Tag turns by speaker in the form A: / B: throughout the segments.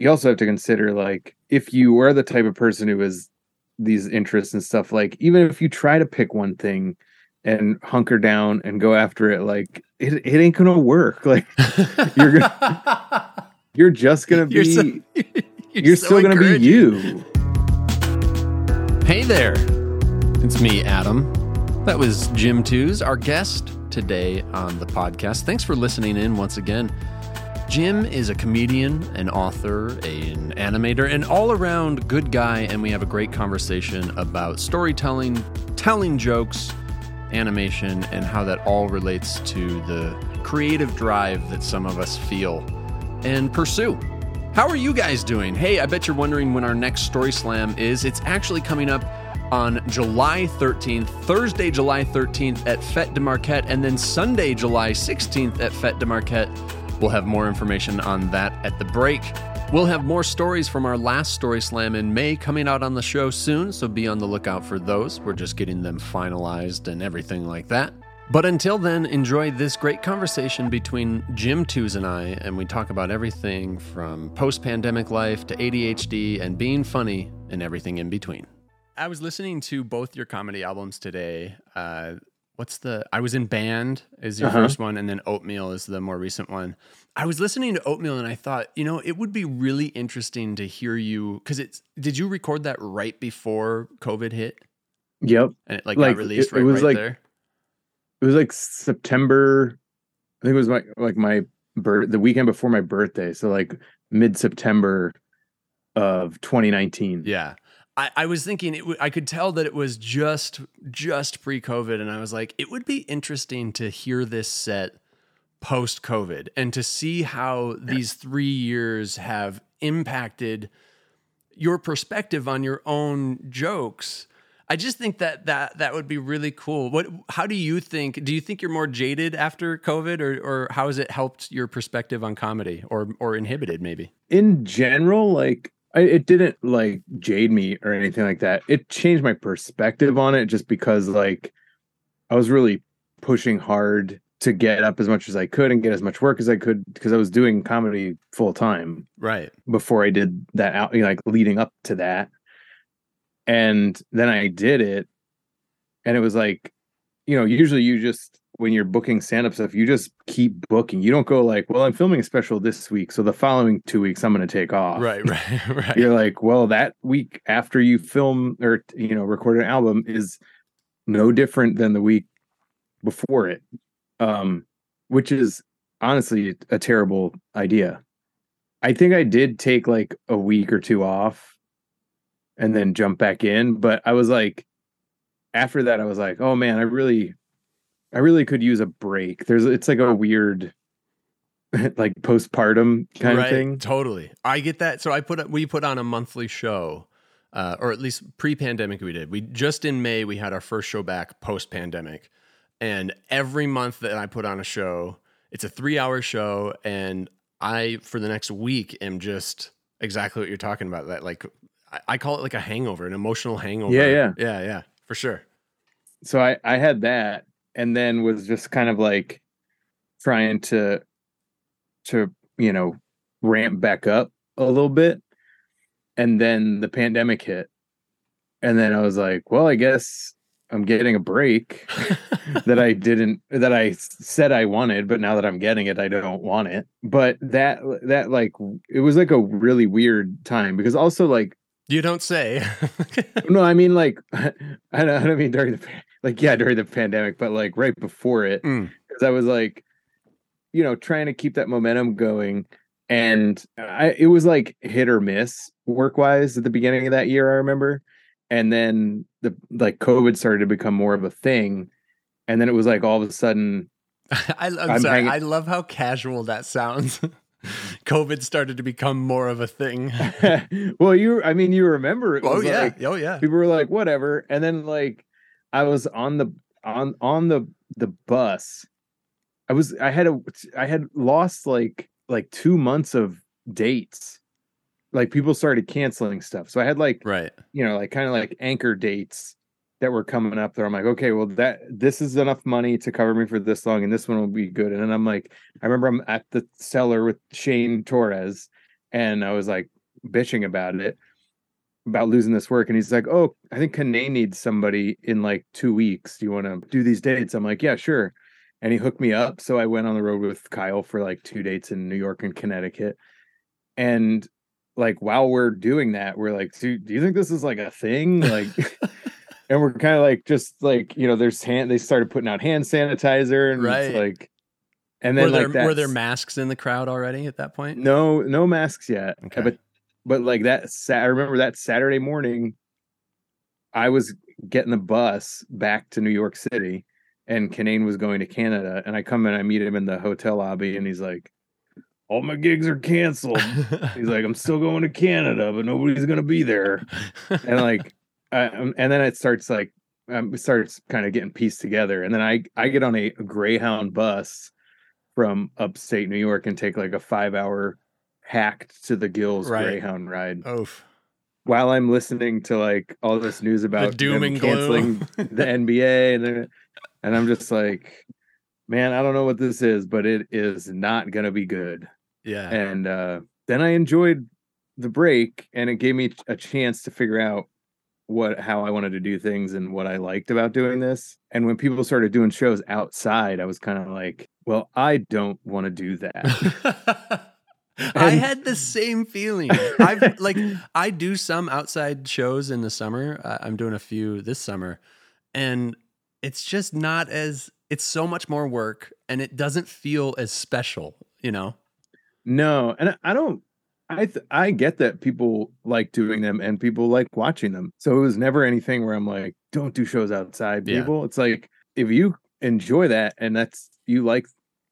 A: you also have to consider like if you are the type of person who has these interests and stuff, like even if you try to pick one thing and hunker down and go after it, like it, it ain't gonna work. Like you're gonna you're just gonna be
B: You're
A: you're,
B: you're so
A: still gonna be you.
B: Hey there. It's me, Adam. That was Jim Tews, our guest today on the podcast. Thanks for listening in once again. Jim is a comedian, an author, an animator, an all around good guy, and we have a great conversation about storytelling, telling jokes, animation, and how that all relates to the creative drive that some of us feel and pursue. How are you guys doing? Hey, I bet you're wondering when our next Story Slam is. It's actually coming up on July 13th, Thursday, July 13th at Fête de Marquette, and then Sunday, July 16th at Fête de Marquette. We'll have more information on that at the break. We'll have more stories from our last Story Slam in May coming out on the show soon, so be on the lookout for those. We're just getting them finalized and everything like that. But until then, enjoy this great conversation between Jim Tews and I, and we talk about everything from post pandemic life to ADHD and being funny and everything in between. I was listening to both your comedy albums today. Uh, what's the? I was in band is your
A: Uh-huh.
B: first one, and then Oatmeal is the more recent one. I was listening to Oatmeal, and I thought, you know, it would be really interesting to hear you because it's. Did you record that right before COVID hit,
A: Yep.
B: and it like,
A: Like,
B: got released
A: it-
B: right,
A: it was
B: right
A: like-
B: there?
A: It was like September. I think it was my like my birth the weekend before my birthday. So like mid September of 2019.
B: Yeah. I, I was thinking it w- I could tell that it was just just pre-COVID and I was like it would be interesting to hear this set post COVID and to see how these 3 years have impacted your perspective on your own jokes. I just think that that that would be really cool. What how do you think do you think you're more jaded after COVID or or how has it helped your perspective on comedy or or inhibited maybe?
A: in general, like I, it didn't like jade me or anything like that. It changed my perspective on it just because like I was really pushing hard to get up as much as I could and get as much work as I could because I was doing comedy full time
B: Right.
A: before I did that out you know, like leading up to that. And then I did it and it was like you know, usually you just when you're booking stand up stuff, you just keep booking. You don't go like, well, I'm filming a special this week, so the following two weeks I'm going to take off.
B: Right, right, right.
A: You're like, well, that week after you film or you know record an album is no different than the week before it, um, which is honestly a terrible idea. I think I did take like a week or two off and then jump back in, but I was like, after that, I was like, oh man, I really, I really could use a break. There's, it's like a weird, like postpartum kind of thing.
B: Totally. I get that. So I put we put on a monthly show, uh, or at least pre-pandemic we did. We just in May we had our first show back post-pandemic, and every month that I put on a show, it's a three-hour show, and I for the next week am just exactly what you're talking about. That like I, I call it like a hangover, an emotional hangover.
A: Yeah, yeah.
B: yeah, yeah, for sure.
A: so I I had that and then was just kind of like trying to to you know ramp back up a little bit. And then the pandemic hit. And then I was like well I guess I'm getting a break that I didn't that i said I wanted but now that I'm getting it I don't want it. But that that like it was like a really weird time because also like
B: You don't say.
A: no, I mean like I don't, I don't mean during the like yeah during the pandemic, but like right before it,
B: Mm.
A: because I was like, you know, trying to keep that momentum going, and I it was like hit or miss work wise at the beginning of that year. I remember, and then the like COVID started to become more of a thing, and then it was like all of a sudden,
B: I, I'm,
A: I'm
B: sorry.
A: hanging-
B: I love how casual that sounds. COVID started to become more of a thing.
A: well, you I mean you remember it
B: Oh yeah.
A: like,
B: oh yeah.
A: people were like whatever and then like i was on the on on the the bus. I was i had a i had lost like like two months of dates. Like people started canceling stuff. So i had like
B: Right.
A: you know like kind of like anchor dates that were coming up there i'm like okay well that this is enough money to cover me for this long and this one will be good. And then i'm like i remember i'm at the cellar with shane torres and I was like bitching about it, about losing this work. And he's like, Oh, I think Kinane needs somebody in like two weeks. Do you want to do these dates? I'm like, Yeah, sure. And he hooked me up. So I went on the road with Kyle for like two dates in New York and Connecticut. And like while we're doing that, we're like, do, do you think this is like a thing? Like and we're kind of like just like, you know, there's hand they started putting out hand sanitizer and
B: Right.
A: it's like and then
B: were there
A: like that
B: were there masks in the crowd already at that point?
A: no, no masks yet.
B: Okay.
A: But but like that I remember that Saturday morning, I was getting the bus back to New York City, and Kinane was going to Canada, and I come in, I meet him in the hotel lobby, and he's like, "All my gigs are canceled." he's like, "I'm still going to Canada, but nobody's gonna be there." And like, I, um, and then it starts like, um, it starts kind of getting pieced together, and then I I get on a Greyhound bus from upstate New York and take like a five hour hacked to the gills
B: Right.
A: Greyhound ride
B: Oof.
A: while I'm listening to like all this news about
B: doom
A: them
B: and gloom.
A: canceling the NBA and then- and I'm just like, man, I don't know what this is, but it is not gonna be good.
B: Yeah.
A: And uh, then I enjoyed the break, and it gave me a chance to figure out what how I wanted to do things and what I liked about doing this. And when people started doing shows outside, I was kind of like, well, I don't want to do that.
B: I had the same feeling. I've like I do some outside shows in the summer. Uh, I'm doing a few this summer, and it's just not as. It's so much more work, and it doesn't feel as special. You know.
A: No, and I- don't. I th- I get that people like doing them and people like watching them. So it was never anything where I'm like, don't do shows outside,
B: Yeah.
A: people. It's like if you enjoy that and that's you like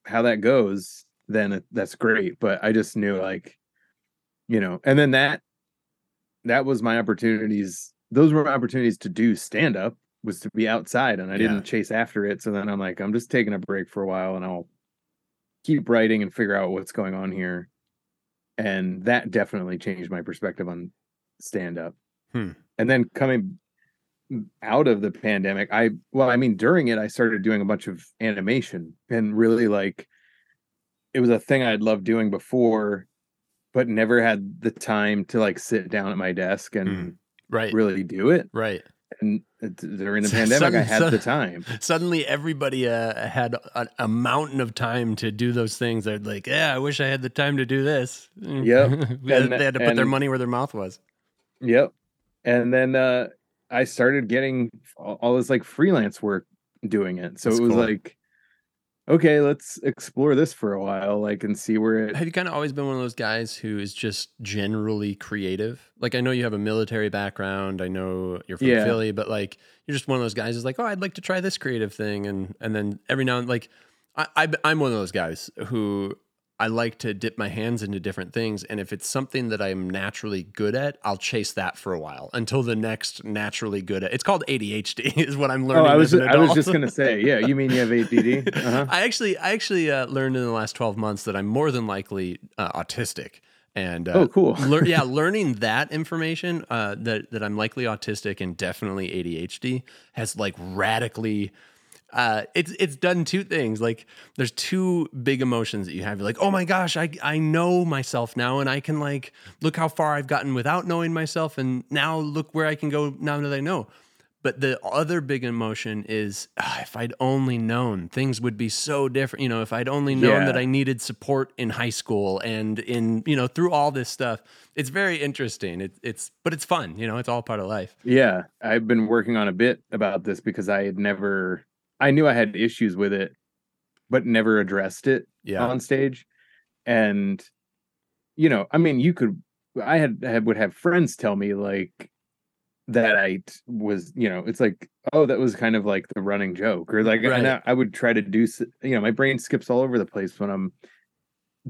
A: how that goes, then that's great. But I just knew like, you know, and then that that was my opportunities. Those were my opportunities to do stand up was to be outside, and I
B: Yeah.
A: didn't chase after it. So then I'm like, I'm just taking a break for a while, and I'll keep writing and figure out what's going on here. And that definitely changed my perspective on stand up.
B: Hmm.
A: And then coming out of the pandemic, I well, I mean, during it, I started doing a bunch of animation and really like it was a thing I'd loved doing before, but never had the time to like sit down at my desk and
B: Mhm. Right.
A: really do it.
B: Right.
A: And during the pandemic, I had the time.
B: Suddenly, everybody uh, had a, a mountain of time to do those things. They're like, "Yeah, I wish I had the time to do this."
A: Yep.
B: We
A: And-
B: they had to put their money where their mouth was.
A: Yep. And then uh I started getting all, all this like freelance work doing it. So
B: That's
A: it was
B: cool.
A: like, okay, let's explore this for a while, like and see where it
B: Have you kind of always been one of those guys who is just generally creative? Like I know you have a military background. I know you're from
A: Yeah.
B: Philly, but like you're just one of those guys who's like, oh, I'd like to try this creative thing, and and then every now and like I, I I'm one of those guys who I like to dip my hands into different things, and if it's something that I'm naturally good at, I'll chase that for a while until the next naturally good at. It's called ADHD, is what I'm learning.
A: Oh,
B: learning.
A: I was I was just gonna say, yeah, you mean you have ADD? Uh-huh.
B: I actually, I actually uh, learned in the last twelve months that I'm more than likely uh, autistic, and uh,
A: Oh, cool.
B: lear- yeah, learning that information uh, that that I'm likely autistic and definitely ADHD has like radically. Uh, it's it's done two things. Like there's two big emotions that you have. You're like, oh my gosh, I I know myself now, and I can like look how far I've gotten without knowing myself, and now look where I can go now that I know. But the other big emotion is ah, if I'd only known things would be so different. You know, if I'd only known
A: Yeah.
B: that I needed support in high school and in, you know, through all this stuff. It's very interesting. It, it's, but it's fun. You know, it's all part of life.
A: Yeah, I've been working on a bit about this because I had never I knew I had issues with it, but never addressed it
B: Yeah.
A: on stage. And you know, I mean, you could I had, had would have friends tell me like that I was, you know, it's like, oh, that was kind of like the running joke, or like,
B: Right.
A: I, I would try to do, you know, my brain skips all over the place when I'm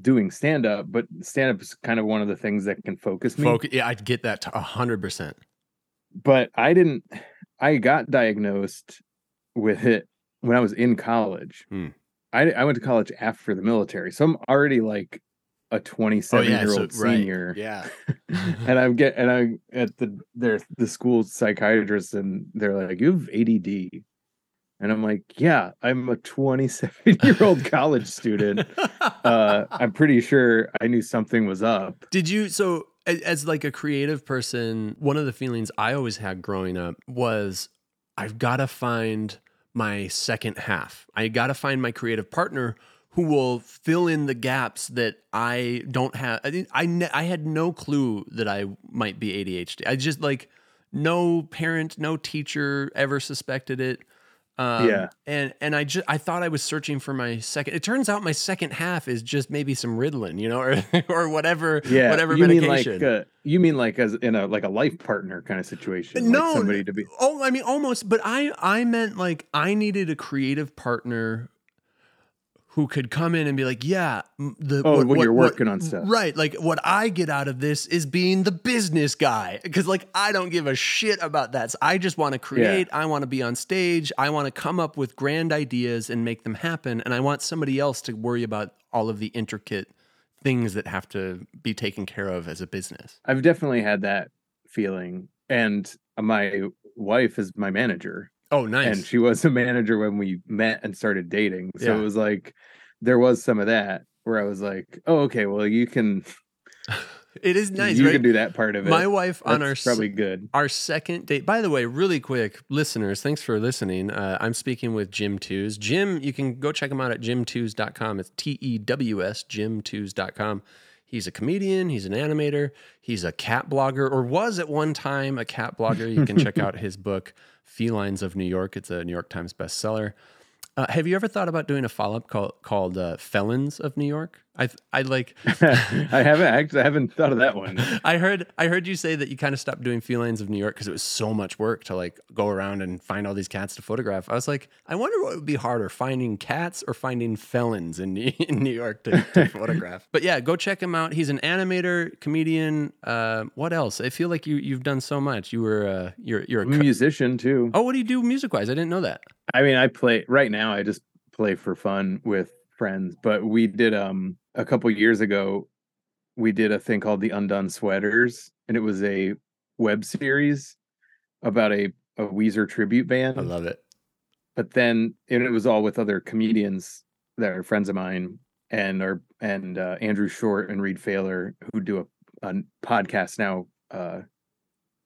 A: doing stand up, but stand up is kind of one of the things that can focus me.
B: Focus, yeah, I'd get that to a hundred percent.
A: but I didn't. I got diagnosed with it when I was in college.
B: Hmm.
A: I I went to college after the military, so I'm already like a 27 year old senior,
B: Oh, Yeah.
A: and I'm get and I'm at the their the school psychiatrist, and they're like, "You have ADD," And I'm like, yeah, I'm a 27 year old college student. Uh, I'm pretty sure I knew something was up.
B: Did you so as like a creative person, one of the feelings I always had growing up was I've got to find my second half. I got to find my creative partner who will fill in the gaps that I don't have. I I ne- I had no clue that I might be ADHD. I just like no parent, no teacher ever suspected it. Um,
A: Yeah.
B: and and I just I thought I was searching for my second. It turns out my second half is just maybe some Ritalin, you know, or or whatever,
A: Yeah.
B: whatever
A: you
B: medication.
A: mean like uh, you mean like as in a like a life partner kind of situation?
B: No,
A: like somebody to be.
B: Oh, I mean, almost. But I, I meant like I needed a creative partner who could come in and be like, yeah, the
A: Oh, when you're working on stuff.
B: right? Like what I get out of this is being the business guy because like I don't give a shit about that. So I just want to create. I want to be on stage. I want to come up with grand ideas and make them happen. And I want somebody else to worry about all of the intricate things that have to be taken care of as a business.
A: I've definitely had that feeling, and my wife is my manager.
B: Oh, nice.
A: and she was a manager when we met and started dating. So
B: Yeah.
A: it was like there was some of that where I was like, "Oh, okay, well you can
B: it is nice,
A: you
B: right?
A: can do that part of it."
B: My wife on our
A: probably good.
B: our second date. By the way, really quick, listeners, thanks for listening. Uh, I'm speaking with Jim Tews. Jim, you can go check him out at jimtews.com. It's T E W S, jimtews.com. He's a comedian, he's an animator, he's a cat blogger, or was at one time a cat blogger. You can check out his book, Felines of New York. It's a New York Times bestseller. Uh, have you ever thought about doing a follow up called, called uh, Felons of New York? I I like
A: I haven't actually I haven't thought of that one.
B: I heard I heard you say that you kind of stopped doing felines of New York because it was so much work to like go around and find all these cats to photograph. I was like, I wonder what would be harder, finding cats or finding felons in New, in New York to, to photograph. But yeah, go check him out. He's an animator, comedian. Uh, what else? I feel like you you've done so much. You were uh, you're you're a
A: I'm a
B: co-
A: musician too.
B: oh, what do you do music wise? I didn't know that.
A: I mean, I play right now. I just play for fun with friends. But we did um a couple years ago. We did a thing called the Undone Sweaters, and it was a web series about a a Weezer tribute band.
B: I love it.
A: but then and it was all with other comedians that are friends of mine and are and uh, Andrew Short and Reid Faylor who do a, a podcast now uh,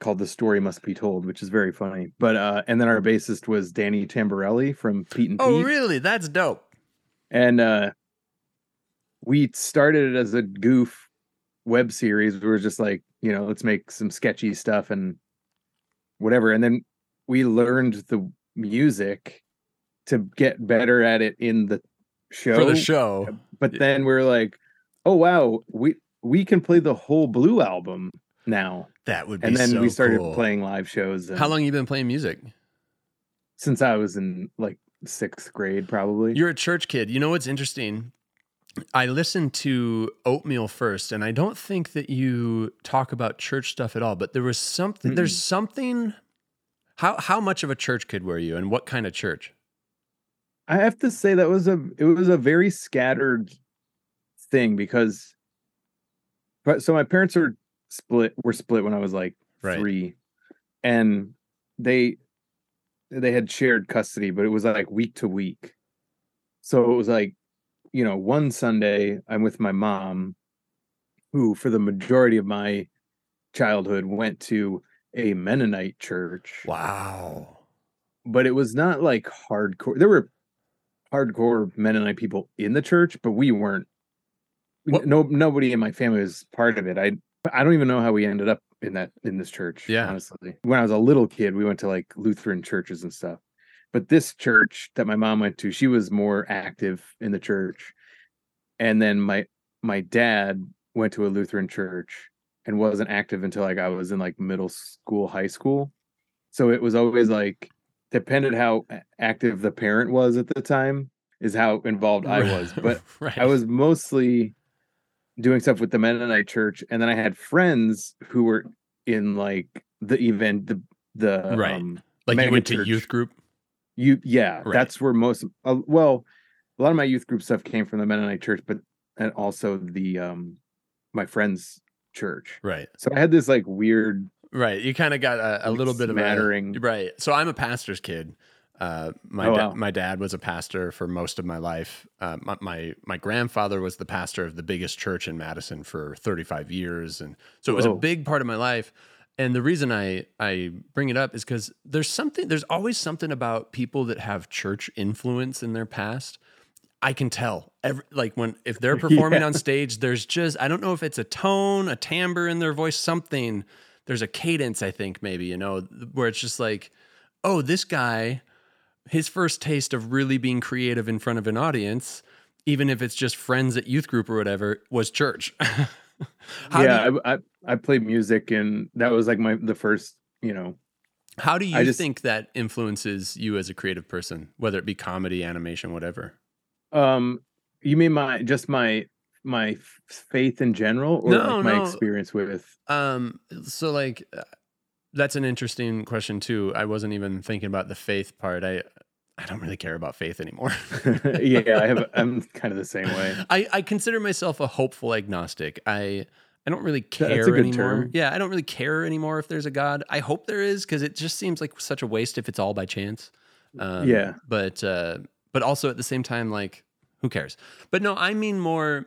A: called The Story Must Be Told, which is very funny. But uh, and then our bassist was Danny Tamberelli from Pete and
B: Oh,
A: Pete,
B: really? That's dope.
A: and uh, we started it as a goof web series. We were just like, you know, let's make some sketchy stuff and whatever. And then we learned the music to get better at it in the show.
B: For the show.
A: But then we are like, oh wow, we we can play the whole Blue album now.
B: That would be
A: And then
B: so
A: we started
B: cool.
A: playing live shows.
B: How long you been playing music?
A: Since I was in like sixth grade, probably.
B: You're a church kid. You know what's interesting? I listened to Oatmeal first, and I don't think that you talk about church stuff at all. But there was something. There's something. How how much of a church kid were you, and what kind of church?
A: I have to say that was a it was a very scattered thing because but so my parents are split were split when I was like
B: Right.
A: 3 and they they had shared custody but it was like week to week. So it was like you know one Sunday I'm with my mom who for the majority of my childhood went to a Mennonite church
B: Wow.
A: but it was not like hardcore. There were hardcore Mennonite people in the church, but we weren't.
B: What-
A: No, nobody in my family was part of it. I I don't even know how we ended up in that in this church.
B: Yeah.
A: honestly, when I was a little kid, we went to like Lutheran churches and stuff. But this church that my mom went to, she was more active in the church. And then my my dad went to a Lutheran church and wasn't active until like I was in like middle school, high school. So it was always like depended how active the parent was at the time is how involved I was. But
B: right.
A: I was mostly doing stuff with the Mennonite church, and then I had friends who were in like the event, the the
B: Right.
A: um,
B: like you went to youth group.
A: You yeah,
B: Right.
A: that's where most uh, well, a lot of my youth group stuff came from the Mennonite church, but and also the um my friends' church.
B: Right.
A: So I had this like weird
B: Right. You kind of got a, a little bit of a. Right. So I'm a pastor's kid. Uh, my
A: Oh,
B: da-
A: wow.
B: my dad was a pastor for most of my life. Uh, my, my my grandfather was the pastor of the biggest church in Madison for 35 years, and so it was a big part of my life. And the reason I I bring it up is because there's something there's always something about people that have church influence in their past. I can tell every like when if they're performing
A: Yeah.
B: on stage, there's just I don't know if it's a tone, a timbre in their voice, something. There's a cadence, I think maybe you know, where it's just like, oh, this guy, his first taste of really being creative in front of an audience, even if it's just friends at youth group or whatever, was church.
A: yeah,
B: you,
A: I, I I played music, and that was like my the first, you know.
B: how do you
A: just-
B: think that influences you as a creative person, whether it be comedy, animation, whatever?
A: Um, you mean my just my my faith in general, or
B: No,
A: like my
B: no.
A: experience with?
B: Um, so like uh, that's an interesting question too. I wasn't even thinking about the faith part. I I don't really care about faith anymore.
A: yeah, I have. I'm kind of the same way.
B: I, I consider myself a hopeful agnostic. I I don't really care
A: That's a good
B: anymore.
A: term.
B: Yeah, I don't really care anymore if there's a God. I hope there is because it just seems like such a waste if it's all by chance. Um,
A: Yeah.
B: but uh, but also at the same time, like who cares? But no, I mean more.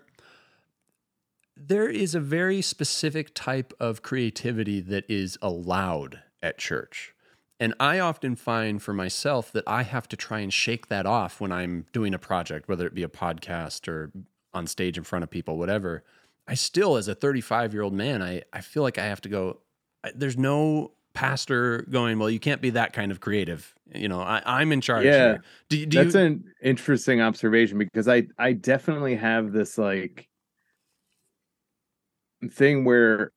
B: There is a very specific type of creativity that is allowed at church. And I often find for myself that I have to try and shake that off when I'm doing a project, whether it be a podcast or on stage in front of people, whatever. I still, as a 35 year old man, I, I feel like I have to go, there's no pastor going, well, you can't be that kind of creative. You know, I, I'm in charge.
A: Yeah.
B: here. Do, do
A: That's
B: you,
A: an interesting observation because I I definitely have this like thing where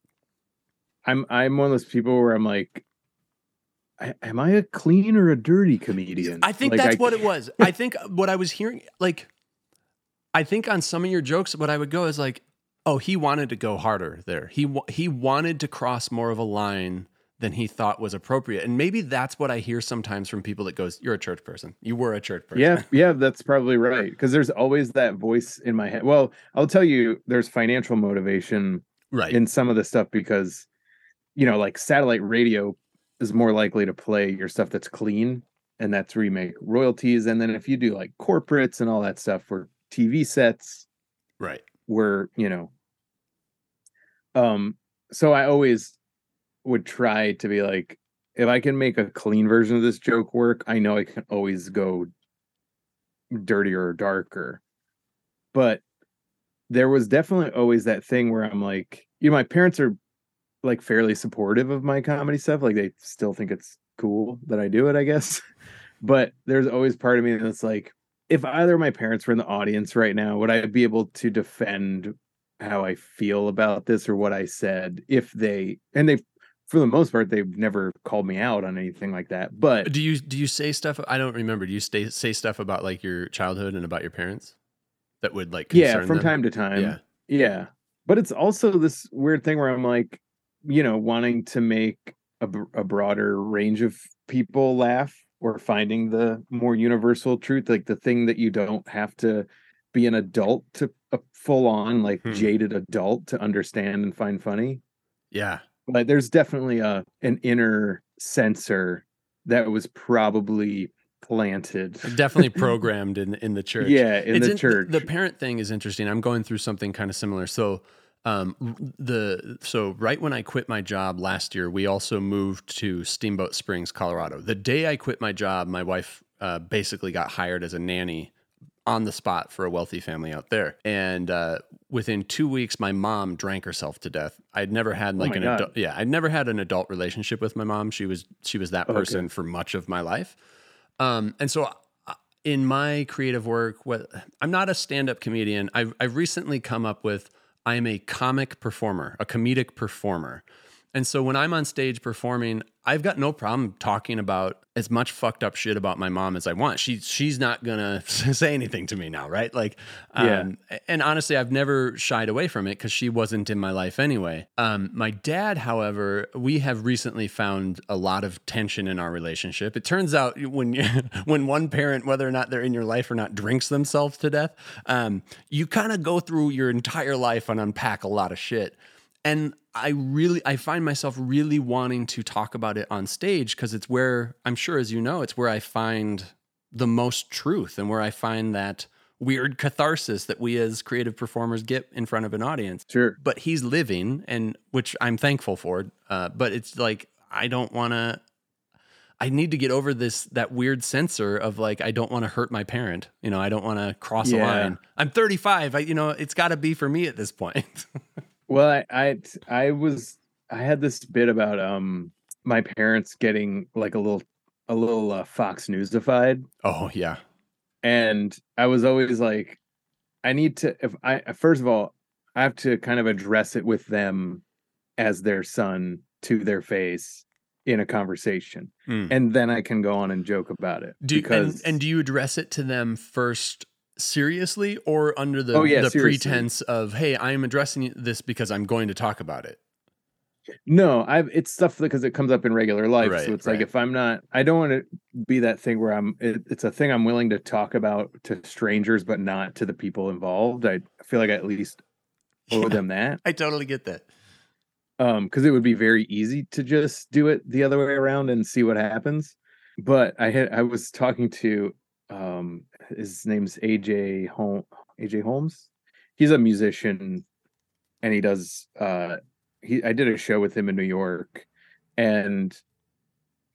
A: I'm I'm one of those people where I'm like, "I- am I a clean or a dirty comedian?
B: I think
A: Like,
B: that's
A: I
B: what it was. I think what I was hearing, like, I think on some of your jokes, what I would go is like, oh, he wanted to go harder there. He he wanted to cross more of a line than he thought was appropriate, and maybe that's what I hear sometimes from people that goes, "You're a church person. You were a church person."
A: Yeah, yeah, that's probably right. Because there's always that voice in my head. Well, I'll tell you, there's financial motivation
B: right.
A: in some of the stuff because, you know, like satellite radio is more likely to play your stuff that's clean, and that's where you make royalties. And then if you do like corporates and all that stuff for TV sets,
B: right.
A: where you know, um, so I always would try to be like, if I can make a clean version of this joke work, I know I can always go dirtier or darker. But there was definitely always that thing where I'm like, you know, my parents are like fairly supportive of my comedy stuff. Like they still think it's cool that I do it, I guess. But there's always part of me that's like, if either of my parents were in the audience right now, would I be able to defend how I feel about this or what I said if they and they for the most part they've never called me out on anything like that. But
B: Do you do you say stuff? I don't remember. Do you stay, say stuff about like your childhood and about your parents that would like
A: yeah, from
B: them?
A: time to time.
B: Yeah.
A: Yeah. But it's also this weird thing where I'm like, you know, wanting to make a, a broader range of people laugh or finding the more universal truth, like the thing that you don't have to be an adult to a full on, like
B: Hmm.
A: jaded adult to understand and find funny.
B: Yeah.
A: But there's definitely a an inner censor that was probably planted.
B: Definitely programmed in in the church.
A: Yeah, in
B: It's
A: the
B: in-
A: church.
B: The, parent thing is interesting. I'm going through something kind of similar. So, um, the so right when I quit my job last year, we also moved to Steamboat Springs, Colorado. The day I quit my job, my wife uh, basically got hired as a nanny on the spot for a wealthy family out there. And uh, within two weeks, my mom drank herself to death. I'd never had like
A: Oh
B: an
A: God.
B: adult, yeah, I'd never had an adult relationship with my mom. She was she was that
A: Okay.
B: person for much of my life. Um, and so uh, in my creative work, what I'm not a stand-up comedian. I've I've recently come up with I am a comic performer, a comedic performer. And so when I'm on stage performing, I've got no problem talking about as much fucked up shit about my mom as I want. She she's not gonna say anything to me now, right? Like,
A: Yeah.
B: um, and honestly, I've never shied away from it because she wasn't in my life anyway. Um, my dad, however, we have recently found a lot of tension in our relationship. It turns out when you, when one parent, whether or not they're in your life or not, drinks themselves to death, um, you kind of go through your entire life and unpack a lot of shit. And I really I find myself really wanting to talk about it on stage because it's where I'm sure as you know it's where I find the most truth and where I find that weird catharsis that we as creative performers get in front of an audience.
A: Sure.
B: But he's living and which I'm thankful for. Uh, but it's like I don't want to I need to get over this that weird censor of like I don't want to hurt my parent. You know, I don't want to cross a line. I'm 35. I you know, it's got to be for me at this point.
A: Well, I, I I was I had this bit about um my parents getting like a little a little uh, Fox Newsified,
B: oh yeah.
A: and I was always like, I need to if I first of all I have to kind of address it with them as their son to their face in a conversation,
B: Mm.
A: and then I can go on and joke about it
B: Do you,
A: because
B: and, and do you address it to them first seriously or under the,
A: Oh, yeah,
B: the
A: seriously.
B: pretense of hey I'm addressing this because I'm going to talk about it?
A: No, I've it's stuff because it comes up in regular life.
B: Right,
A: so it's
B: right.
A: like if I'm not, I don't want to be that thing where I'm. It, it's a thing I'm willing to talk about to strangers, but not to the people involved. I feel like I at least owe
B: Yeah.
A: them that.
B: I totally get that.
A: Um, because it would be very easy to just do it the other way around and see what happens. But I had I was talking to um his name's AJ Hol AJ Holmes. He's a musician and he does uh he I did a show with him in New York and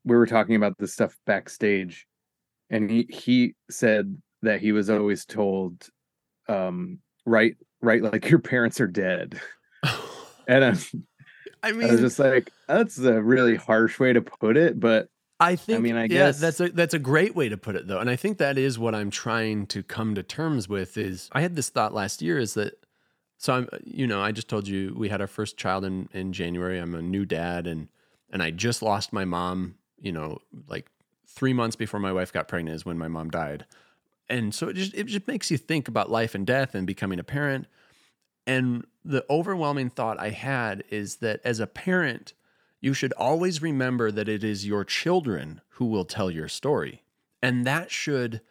A: we were talking about this stuff backstage and he he said that he was always told um right right like your parents are dead and I'm,
B: I
A: I
B: mean,
A: was just like that's a really harsh way to put it but
B: I think I
A: mean, I
B: yeah,
A: guess-
B: that's a that's a great way to put it though. And I think that is what I'm trying to come to terms with is I had this thought last year is that so I'm you know, I just told you we had our first child in in January. I'm a new dad and and I just lost my mom, you know, like 3 months before my wife got pregnant is when my mom died. And so it just it just makes you think about life and death and becoming a parent. And the overwhelming thought I had is that as a parent, you should always remember that it is your children who will tell your story. And that should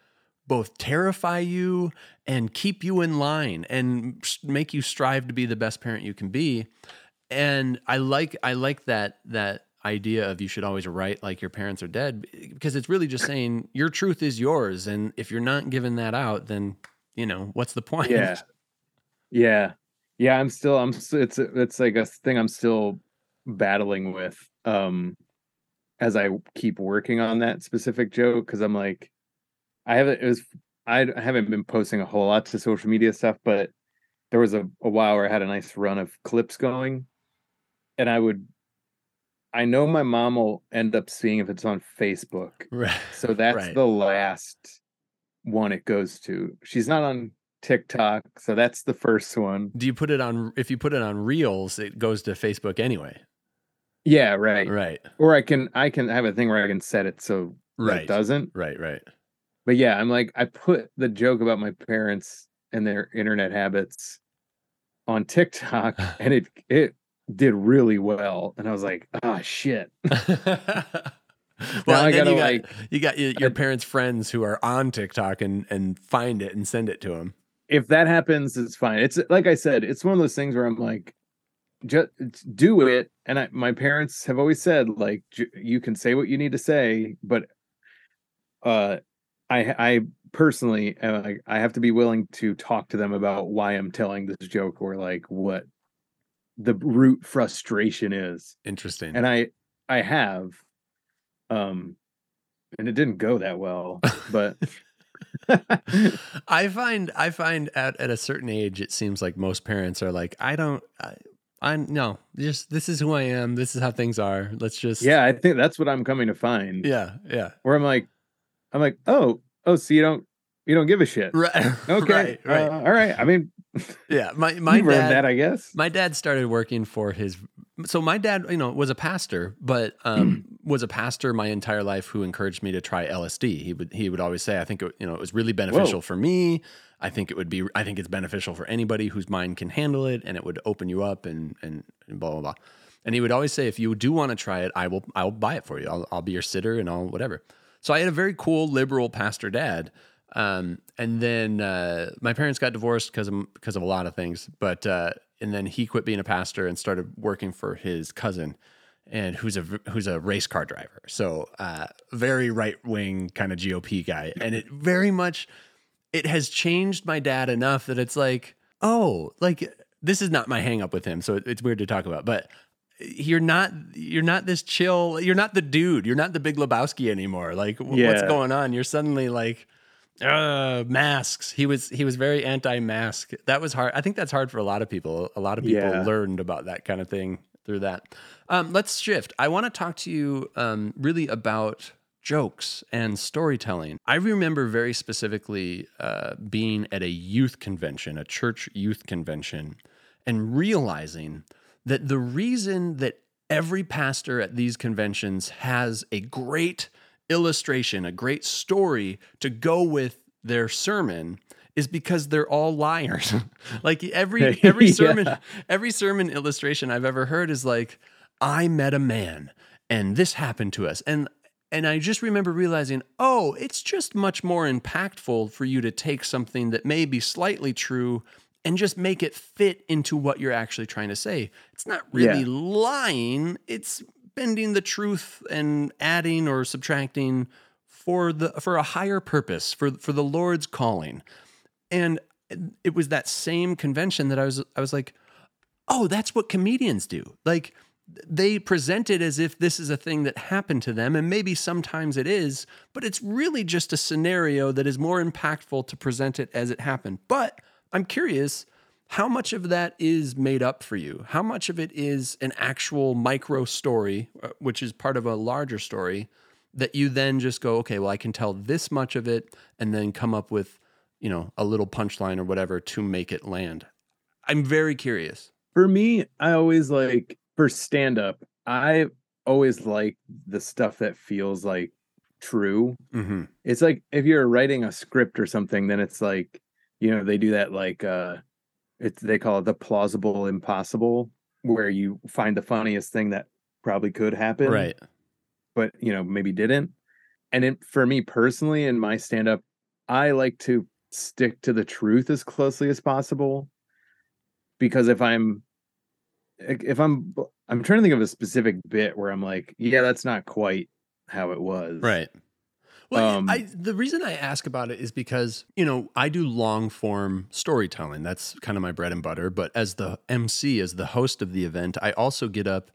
B: both terrify you and keep you in line and make you strive to be the best parent you can be. And I like I like that that idea of you should always write like your parents are dead because it's really just saying your truth is yours and if you're not giving that out then you know what's the point
A: yeah yeah yeah i'm still i'm it's it's like a thing i'm still battling with um as i keep working on that specific joke because i'm like i haven't it was i haven't been posting a whole lot to social media stuff but there was a, a while where i had a nice run of clips going and i would i know my mom will end up seeing if it's on facebook
B: right
A: so that's
B: Right.
A: the last one it goes to. She's not on TikTok, so that's the first one.
B: do you put it on if you put it on reels it goes to facebook anyway
A: Yeah, right.
B: right
A: Or I can I can have a thing where I can set it so
B: Right.
A: it doesn't.
B: right right
A: But yeah, I'm like I put the joke about my parents and their internet habits on TikTok and it it did really well. And I was like, oh shit.
B: well,
A: I gotta,
B: you got
A: like-
B: you got your, your
A: I-
B: parents' friends who are on TikTok and and find it and send it to them.
A: if that happens, it's fine. It's like I said, it's one of those things where I'm like, just do it. And I, my parents have always said, like, j- you can say what you need to say, but uh, I, I personally, am like, I have to be willing to talk to them about why I'm telling this joke or like what the root frustration is.
B: Interesting.
A: And I, I have, um, and it didn't go that well, but.
B: I find I find at at a certain age, it seems like most parents are like, I don't. I, I no, just this is who I am. This is how things are. Let's just
A: yeah, I think that's what I'm coming to find.
B: yeah yeah
A: where I'm like, I'm like, oh, oh, so you don't, you don't give a shit.
B: right
A: Okay,
B: right right
A: uh, all right. I mean,
B: yeah. My my dad
A: that, I guess.
B: my dad started working for his so my dad you know was a pastor but um was a pastor my entire life who encouraged me to try lsd he would he would always say i think it, you know it was really beneficial
A: Whoa.
B: for me i think it would be i think it's beneficial for anybody whose mind can handle it and it would open you up and and, and blah blah blah and he would always say if you do want to try it i will i'll buy it for you i'll, I'll be your sitter and i'll whatever so i had a very cool liberal pastor dad um, and then uh, my parents got divorced because of because of a lot of things. But uh, and then he quit being a pastor and started working for his cousin, and who's a who's a race car driver. So uh, very right wing kind of GOP guy, and it very much it has changed my dad enough that it's like, oh, like this is not my hang up with him, so it's weird to talk about, but you're not you're not this chill you're not the dude you're not the big lebowski anymore. Like w-
A: Yeah.
B: what's going on? You're suddenly like uh masks. He was he was very anti-mask. That was hard i think that's hard for a lot of people. A lot of people
A: Yeah.
B: learned about that kind of thing through that. Um let's shift. I want to talk to you um really about jokes and storytelling i remember very specifically uh being at a youth convention a church youth convention and realizing that the reason that every pastor at these conventions has a great illustration, a great story to go with their sermon is because they're all liars. like every every
A: Yeah.
B: sermon every sermon illustration I've ever heard is like I met a man and this happened to us. And and I just remember realizing, oh, it's just much more impactful for you to take something that may be slightly true and just make it fit into what you're actually trying to say. It's not really
A: Yeah.
B: lying, it's bending the truth and adding or subtracting for the for a higher purpose, for for the Lord's calling. And it was that same convention that I was I was like, "Oh, that's what comedians do." Like they present it as if this is a thing that happened to them and maybe sometimes it is, but it's really just a scenario that is more impactful to present it as it happened. But I'm curious how much of that is made up for you? How much of it is an actual micro story, uh, which is part of a larger story, that you then just go, okay, well, I can tell this much of it and then come up with, you know, a little punchline or whatever to make it land? I'm very curious.
A: For me, I always like for stand up, I always like the stuff that feels like true.
B: Mm-hmm.
A: It's like if you're writing a script or something, then it's like, you know, they do that like uh it's they call it the plausible impossible, where you find the funniest thing that probably could happen.
B: Right.
A: but you know maybe didn't and it, for me personally in my stand up i like to stick to the truth as closely as possible because if i'm if i'm i'm trying to think of a specific bit where i'm like yeah that's not quite how it was
B: Right. Well,
A: Um,
B: I, the reason I ask about it is because, you know, I do long form storytelling. That's kind of my bread and butter. But as the MC, as the host of the event, I also get up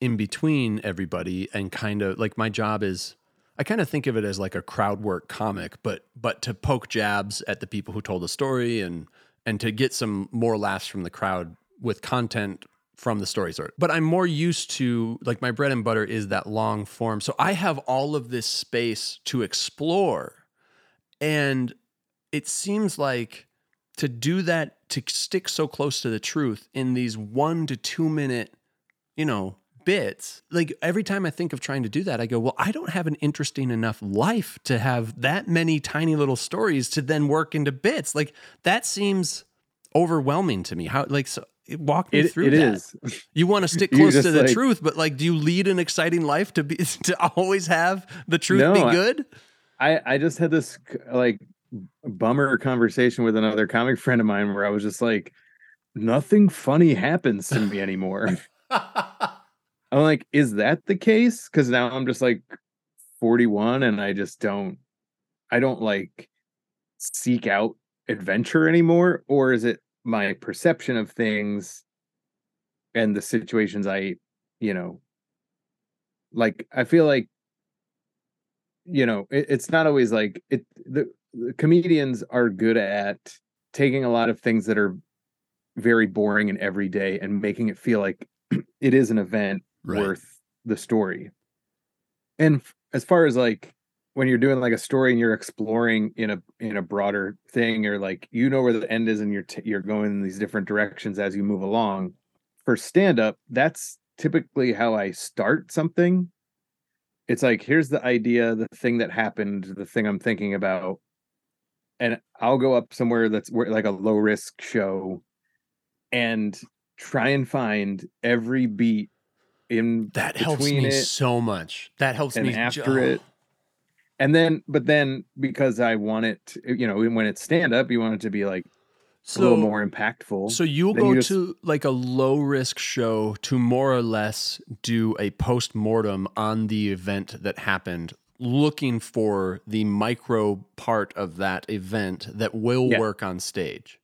B: in between everybody and kind of like my job is I kind of think of it as like a crowd work comic, but but to poke jabs at the people who told the story and and to get some more laughs from the crowd with content from the story sort. But I'm more used to like my bread and butter is that long form. So I have all of this space to explore. And it seems like to do that, to stick so close to the truth in these one to two minute, you know, bits, like every time I think of trying to do that, I go, well, I don't have an interesting enough life to have that many tiny little stories to then work into bits. Like that seems overwhelming to me. How, like, so walk me
A: it,
B: through
A: it
B: that.
A: is.
B: You want to stick close to the
A: like-
B: truth, but like, do you lead an exciting life to be to always have the truth
A: No,
B: be good?
A: I I just had this like bummer conversation with another comic friend of mine where I was just like, nothing funny happens to me anymore. I'm like, is that the case? Because now I'm just like 41 and I just don't, I don't like seek out adventure anymore. Or is it my perception of things and the situations I, you know, like, I feel like, you know, it, it's not always like it, the, the comedians are good at taking a lot of things that are very boring and everyday and making it feel like it is an event
B: Right.
A: worth the story. And f- as far as like when you're doing like a story and you're exploring in a in a broader thing, or like you know where the end is and you're t- you're going in these different directions as you move along. For stand up, that's typically how I start something. It's like here's the idea, the thing that happened, the thing I'm thinking about, and I'll go up somewhere that's where, like a low risk show and try and find every beat in
B: That helps me
A: it
B: so much. That helps me
A: after
B: ju-
A: it and then but then because i want it you know when it's stand up you want it to be like a little more impactful.
B: So you'll go
A: you just-
B: to like a low risk show to more or less do a post mortem on the event that happened, looking for the micro part of that event that will
A: Yeah.
B: work on stage.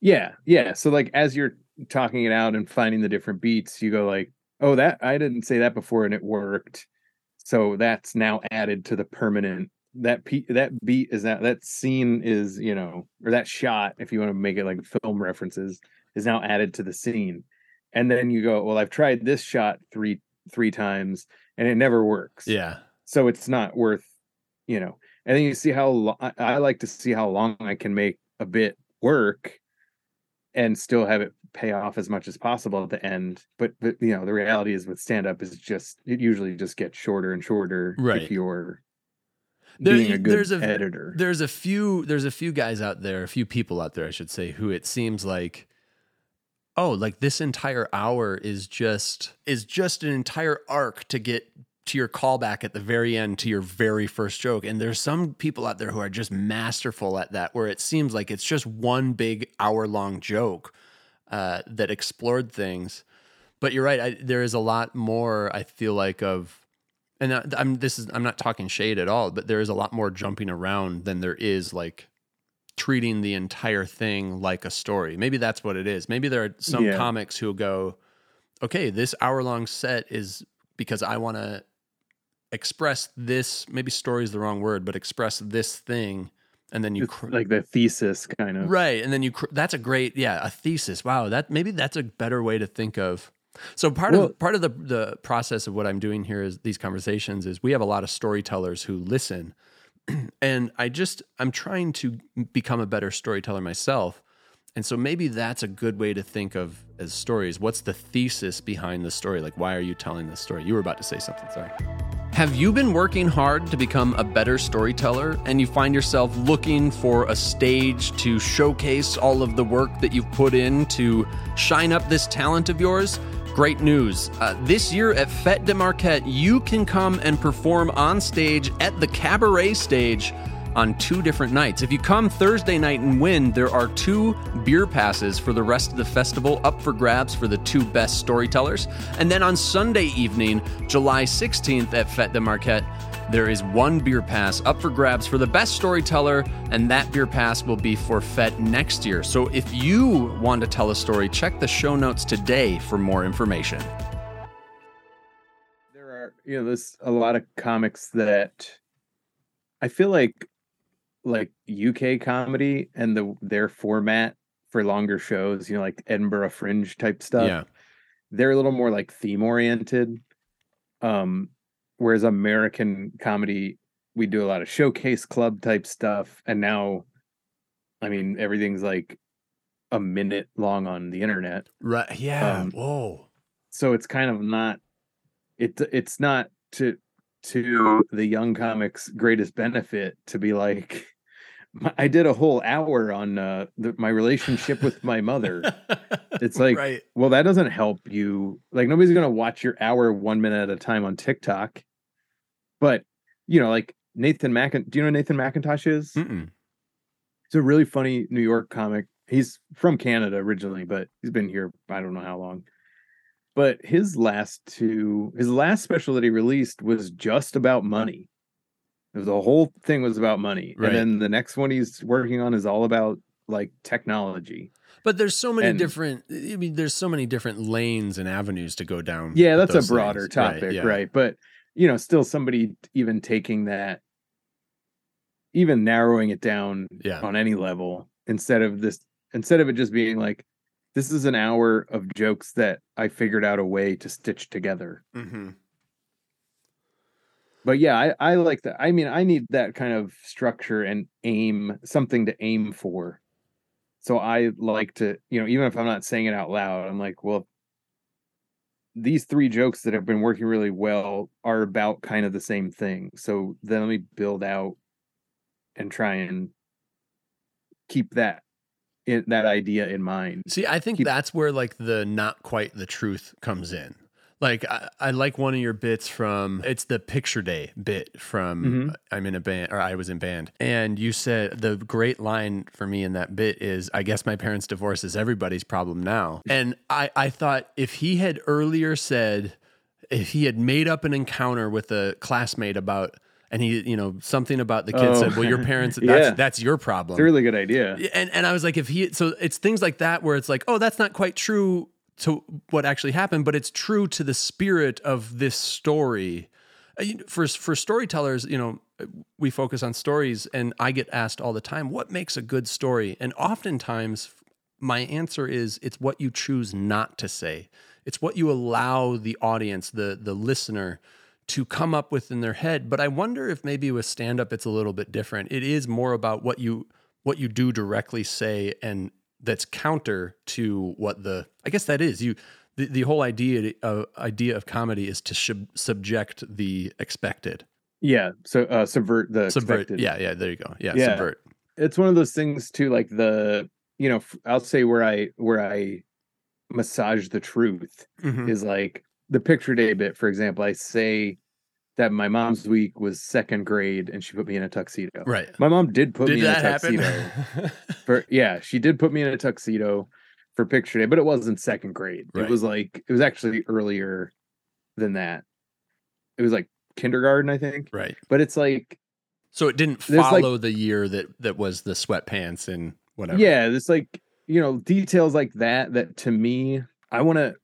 A: Yeah, yeah. So like as you're talking it out and finding the different beats, you go like, "Oh, that I didn't say that before and it worked." So that's now added to the permanent that pe- that beat is that that scene is, you know, or that shot if you want to make it like film references is now added to the scene. And then you go, "Well, I've tried this shot 3 3 times and it never works."
B: Yeah.
A: so it's not worth you know and then you see how I, I like to see how long i can make a bit work and still have it pay off as much as possible at the end but, but you know the reality is with stand up is just it usually just gets shorter and shorter
B: Right.
A: if you're
B: There-
A: being a good
B: there's a-
A: editor
B: There's a few there's a few guys out there, a few people out there I should say who it seems like oh, like this entire hour is just is just an entire arc to get to your callback at the very end to your very first joke. And there's some people out there who are just masterful at that where it seems like it's just one big hour long joke uh, that explored things. But you're right. I, there is a lot more. I feel like of, and I, I'm this is I'm not talking shade at all, but there is a lot more jumping around than there is like treating the entire thing like a story. Maybe that's what it is. Maybe there are some
A: Yeah.
B: comics who go, okay, this hour long set is because I want to express this. Maybe story is the wrong word, but express this thing, and then you
A: It's
B: cr-
A: like the thesis kind of
B: Right. And then you, cr- that's a great, yeah, a thesis. Wow. That maybe that's a better way to think of. So part
A: Well-
B: of, part of the, the process of what I'm doing here is these conversations is we have a lot of storytellers who listen and I just, I'm trying to become a better storyteller myself. And so maybe that's a good way to think of as stories. What's the thesis behind the story? Like, why are you telling this story? You were about to say something. Sorry. Have you been working hard to become a better storyteller and you find yourself looking for a stage to showcase all of the work that you've put in to shine up this talent of yours? Great news. Uh, this year at Fête de Marquette, you can come and perform on stage at the cabaret stage on two different nights. If you come Thursday night and win, there are two beer passes for the rest of the festival up for grabs for the two best storytellers. And then on Sunday evening, July 16th at Fête de Marquette, there is one beer pass up for grabs for the best storyteller, and that beer pass will be for Fête next year. So if you want to tell a story, check the show notes today for more information.
A: there are you know there's a lot of comics that i feel like like uk comedy and the their format for longer shows you know like edinburgh fringe type stuff
B: Yeah.
A: they're a little more like theme oriented um whereas american comedy we do a lot of showcase club type stuff and now i mean everything's like a minute long on the internet
B: Right. Yeah.
A: Um,
B: Whoa.
A: so it's kind of not it it's not to to the young comics greatest benefit to be like "My- i did a whole hour on uh the, my relationship with my mother it's like
B: right.
A: well that doesn't help you like nobody's gonna watch your hour one minute at a time on tiktok but you know like nathan Mackin. do you know who nathan macintosh is
B: Mm-mm.
A: He's a really funny New York comic. He's from Canada originally, but he's been here I don't know how long. But his last two, his last special that he released was just about money. The whole thing was about money,
B: Right.
A: and then the next one he's working on is all about like technology.
B: But there's so many
A: And-
B: different. I mean, there's so many different lanes and avenues to go down.
A: Yeah, that's a broader
B: things.
A: topic, right,
B: yeah.
A: But you know, still somebody even taking that, even narrowing it down
B: Yeah.
A: on any level instead of this instead of it just being like this is an hour of jokes that I figured out a way to stitch together.
B: Mm-hmm.
A: But yeah, I, I like that. I mean, I need that kind of structure and aim, something to aim for. So I like to, you know, even if I'm not saying it out loud, I'm like, well, these three jokes that have been working really well are about kind of the same thing. So then let me build out and try and keep that in, that idea in mind.
B: See, I think
A: Keep-
B: that's where like the not quite the truth comes in. Like I, I like one of your bits from it's the picture day bit from
A: Mhm.
B: I'm in a band or I was in band. And you said the great line for me in that bit is I guess my parents' divorce is everybody's problem now. And I, I thought if he had earlier said if he had made up an encounter with a classmate about and he you know something about the kid
A: Oh.
B: said, Well your parents that's
A: Yeah.
B: that's your problem.
A: It's a really good idea.
B: and and I was like, if he so it's things like that where it's like, oh, that's not quite true to what actually happened, but it's true to the spirit of this story. Uh, For for storytellers, you know, we focus on stories, and I get asked all the time, what makes a good story? And oftentimes, my answer is it's what you choose not to say. It's what you allow the audience, the the listener, to come up with in their head. But I wonder if maybe with stand up it's a little bit different. It is more about what you what you do directly say and that's counter to what the I guess that is. You the, the whole idea of idea of comedy is to sub, subject the expected.
A: Yeah. So uh, subvert the
B: Subvert.
A: expected.
B: Yeah, yeah, there you go. Yeah,
A: Yeah.
B: subvert.
A: It's one of those things too, like the you know I'll say where I where I massage the truth
B: Mhm.
A: is like the picture day bit. For example, I say that my mom's week was second grade and she put me in a tuxedo.
B: Right.
A: My mom did put
B: Did
A: me in a
B: that happen?
A: tuxedo. for yeah, she did put me in a tuxedo for picture day, but it wasn't second grade.
B: Right.
A: It was like it was actually earlier than that. It was like kindergarten, I think.
B: right.
A: But it's like
B: So it didn't
A: There's, like-
B: follow the year that that was the sweatpants and whatever.
A: yeah, it's like you know details like that. That to me, I want to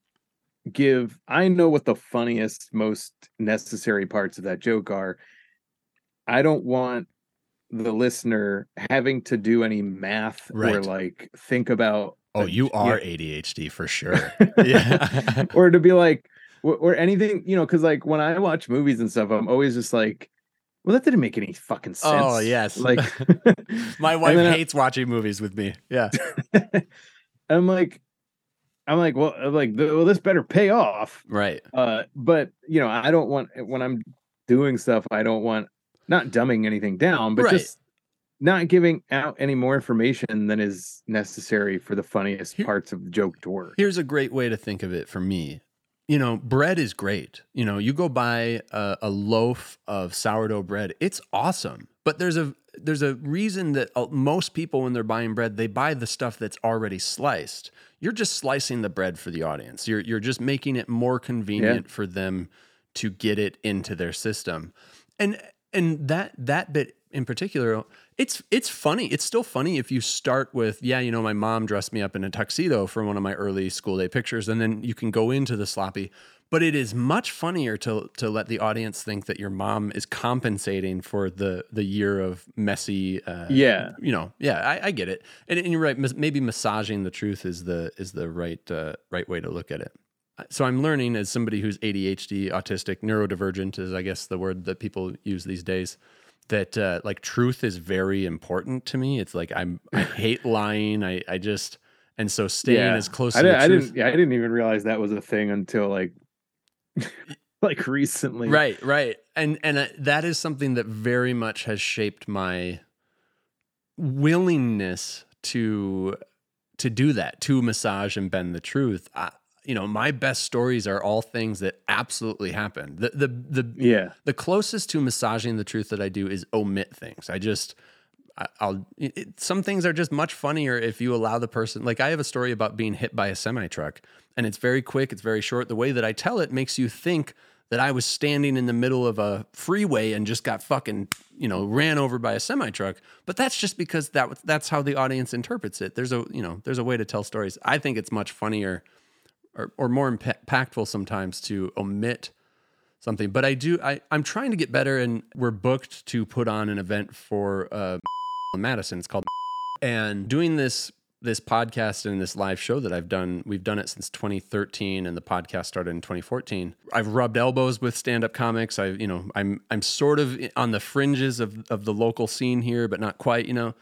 A: give. I know what the funniest, most necessary parts of that joke are. I don't want the listener having to do any math or like think about
B: Oh, you
A: yeah.
B: are ADHD for sure. yeah.
A: or to be like or, or anything you know because like when i watch movies and stuff i'm always just like well that didn't make any fucking oh, sense
B: Oh, yes.
A: like
B: My wife
A: then I-
B: hates watching movies with me. Yeah.
A: i'm like i'm like well I'm like well this better pay off
B: Right.
A: uh but you know i don't want when i'm doing stuff i don't want not dumbing anything down but
B: Right.
A: just not giving out any more information than is necessary for the funniest
B: Here-
A: parts of the joke to work
B: Here's a great way to think of it for me. You know, bread is great. You know, you go buy a, a loaf of sourdough bread, it's awesome. But there's a there's a reason that uh, most people when they're buying bread, they buy the stuff that's already sliced. You're just slicing the bread for the audience. You're you're just making it more convenient for them to get it into their system. And and that that bit in particular, it's it's funny. It's still funny if you start with, yeah, you know, my mom dressed me up in a tuxedo for one of my early school day pictures, and then you can go into the sloppy. But it is much funnier to to let the audience think that your mom is compensating for the the year of messy. Uh,
A: Yeah.
B: you know, yeah, I, I get it, and, and you're right. Maybe massaging the truth is the is the right uh, right way to look at it. So I'm learning as somebody who's ADHD, autistic, neurodivergent is I guess the word that people use these days. That uh, like truth is very important to me. It's like I'm I hate lying. I I just and so staying as close to
A: I,
B: the
A: I
B: truth.
A: didn't yeah, I didn't even realize that was a thing until like like recently.
B: right right and and uh, that is something that very much has shaped my willingness to to do that to massage and bend the truth I, you know my best stories are all things that absolutely happened the the the
A: Yeah.
B: the closest to massaging the truth that I do is omit things. I just, I'll, it, some things are just much funnier if you allow the person, like I have a story about being hit by a semi truck and it's very quick, it's very short. The way that I tell it makes you think that I was standing in the middle of a freeway and just got fucking, you know, ran over by a semi truck. But that's just because that that's how the audience interprets it. There's a, you know, there's a way to tell stories. I think it's much funnier or, or more impactful sometimes to omit something. But I do. I, I'm trying to get better, and we're booked to put on an event for uh, Madison. It's called and doing this this podcast and this live show that I've done. We've done it since 2013, and the podcast started in 2014. I've rubbed elbows with stand up comics. I you know I'm I'm sort of on the fringes of of the local scene here, but not quite. You know.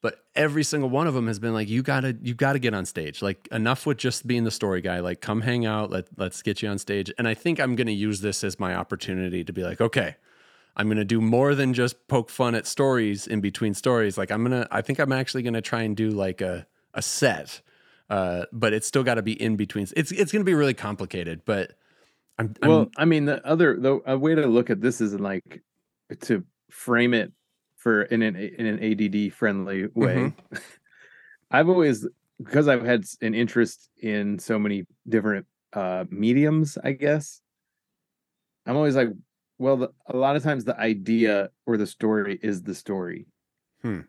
B: But every single one of them has been like, you gotta, you gotta get on stage. Like enough with just being the story guy. Like, come hang out. Let let's get you on stage. And I think I'm gonna use this as my opportunity to be like, okay, I'm gonna do more than just poke fun at stories in between stories. Like I'm gonna, I think I'm actually gonna try and do like a a set, uh, but it's still got to be in between. It's it's gonna be really complicated, but I'm, I'm
A: well, I mean, the other the a way to look at this is like to frame it for in an in an ADD friendly way.
B: Mm-hmm.
A: I've always because I've had an interest in so many different uh mediums, I guess. I'm always like, well, the, a lot of times the idea or the story is the story,
B: Hmm.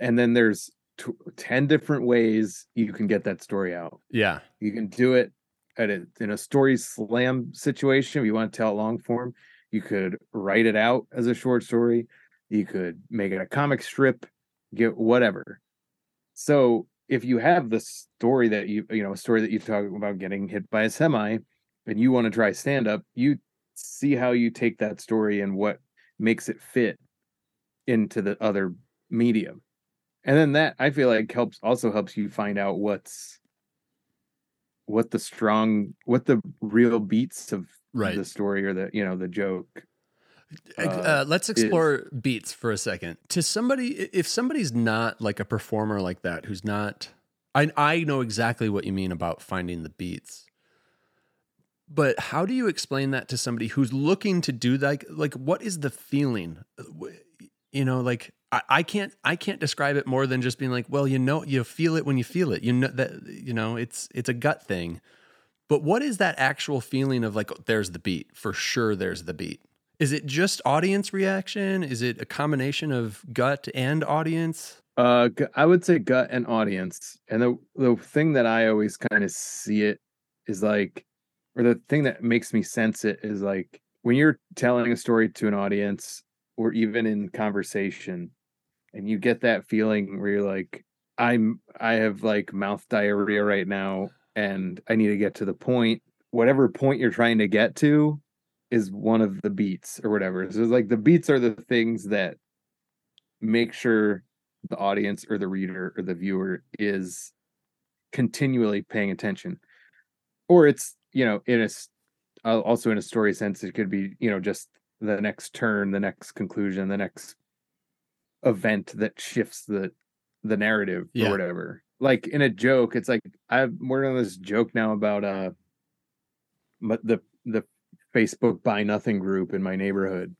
A: and then there's t- ten different ways you can get that story out.
B: yeah,
A: You can do it at a, in a story slam situation. If you want to tell long form, you could write it out as a short story. You could make it a comic strip, get whatever. So if you have the story that you you know a story that you talk about getting hit by a semi, and you want to try stand up, you see how you take that story and what makes it fit into the other medium. And then that I feel like helps also helps you find out what's what the strong what the real beats of
B: right.
A: the story or the you know the joke
B: Uh,
A: uh,
B: let's explore beats for a second. To somebody, if somebody's not like a performer like that, who's not, I I know exactly what you mean about finding the beats. But how do you explain that to somebody who's looking to do like like what is the feeling? You know, like I, I can't I can't describe it more than just being like, well, you know, you feel it when you feel it. You know that you know it's it's a gut thing. But what is that actual feeling of like, there's the beat for sure? There's the beat. Is it just audience reaction? Is it a combination of gut and audience?
A: uh i would say gut and audience and the the thing that i always kind of see it is like or the thing that makes me sense it is like when you're telling a story to an audience or even in conversation and you get that feeling where you're like i'm i have like mouth diarrhea right now and i need to get to the point whatever point you're trying to get to is one of the beats or whatever. So it's like the beats are the things that make sure the audience or the reader or the viewer is continually paying attention. Or it's you know in a also in a story sense it could be you know just the next turn the next conclusion the next event that shifts the the narrative
B: Yeah.
A: or whatever like in a joke it's like i'm working on this joke now about uh but the the facebook buy nothing group in my neighborhood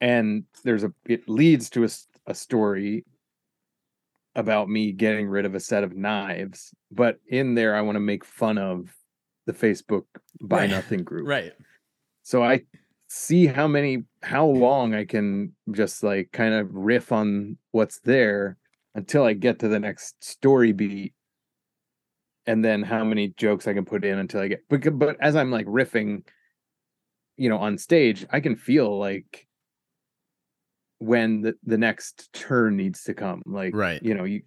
A: and there's a it leads to a, a story about me getting rid of a set of knives but in there i want to make fun of the facebook buy
B: Right.
A: nothing group
B: Right.
A: so i see how many how long i can just like kind of riff on what's there until i get to the next story beat and then how many jokes i can put in until i get but, but as i'm like riffing you know on stage i can feel like when the, the next turn needs to come like
B: Right.
A: you know you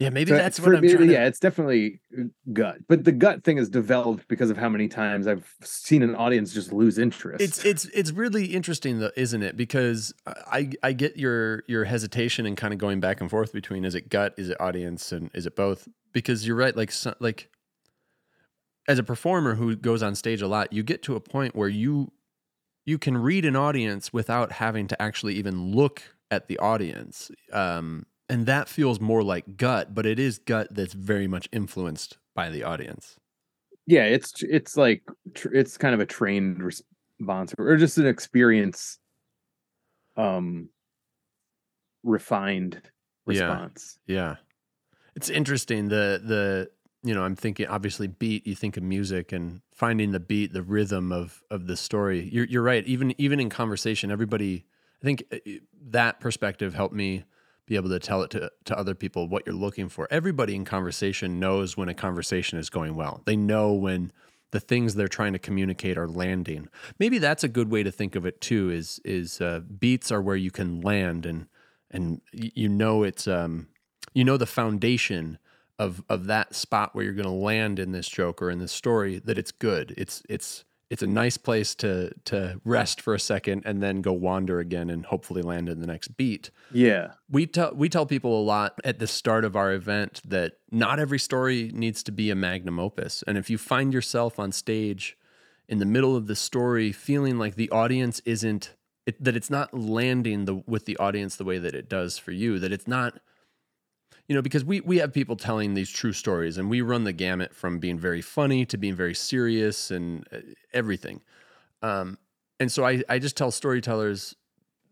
B: Yeah, maybe
A: so
B: that's what I'm
A: me,
B: trying
A: yeah
B: to.
A: it's definitely uh, gut but the gut thing is developed because of how many times i've seen an audience just lose interest
B: It's it's it's really interesting though, isn't it? Because I I get your your hesitation and kind of going back and forth between is it gut, is it audience, and is it both? Because you're right, like like as a performer who goes on stage a lot, you get to a point where you you can read an audience without having to actually even look at the audience. Um, and that feels more like gut, but it is gut that's very much influenced by the audience.
A: yeah it's it's like tr- it's kind of a trained response or just an experience um refined response
B: Yeah. It's interesting. The the you know, I'm thinking obviously beat, you think of music and finding the beat, the rhythm of of the story. You're you're right. Even even in conversation, everybody I think uh, that perspective helped me be able to tell it to, to other people what you're looking for. Everybody in conversation knows when a conversation is going well. They know when the things they're trying to communicate are landing. Maybe that's a good way to think of it too. Is is uh, beats are where you can land and and you know it's um you know the foundation of of that spot where you're going to land in this joke or in this story that it's good. It's it's it's a nice place to to rest for a second and then go wander again and hopefully land in the next beat.
A: Yeah.
B: We tell we tell people a lot at the start of our event that not every story needs to be a magnum opus. And if you find yourself on stage in the middle of the story feeling like the audience isn't it, that it's not landing the with the audience the way that it does for you that it's not you know, because we we have people telling these true stories, and we run the gamut from being very funny to being very serious and uh, everything. Um, and so I I just tell storytellers,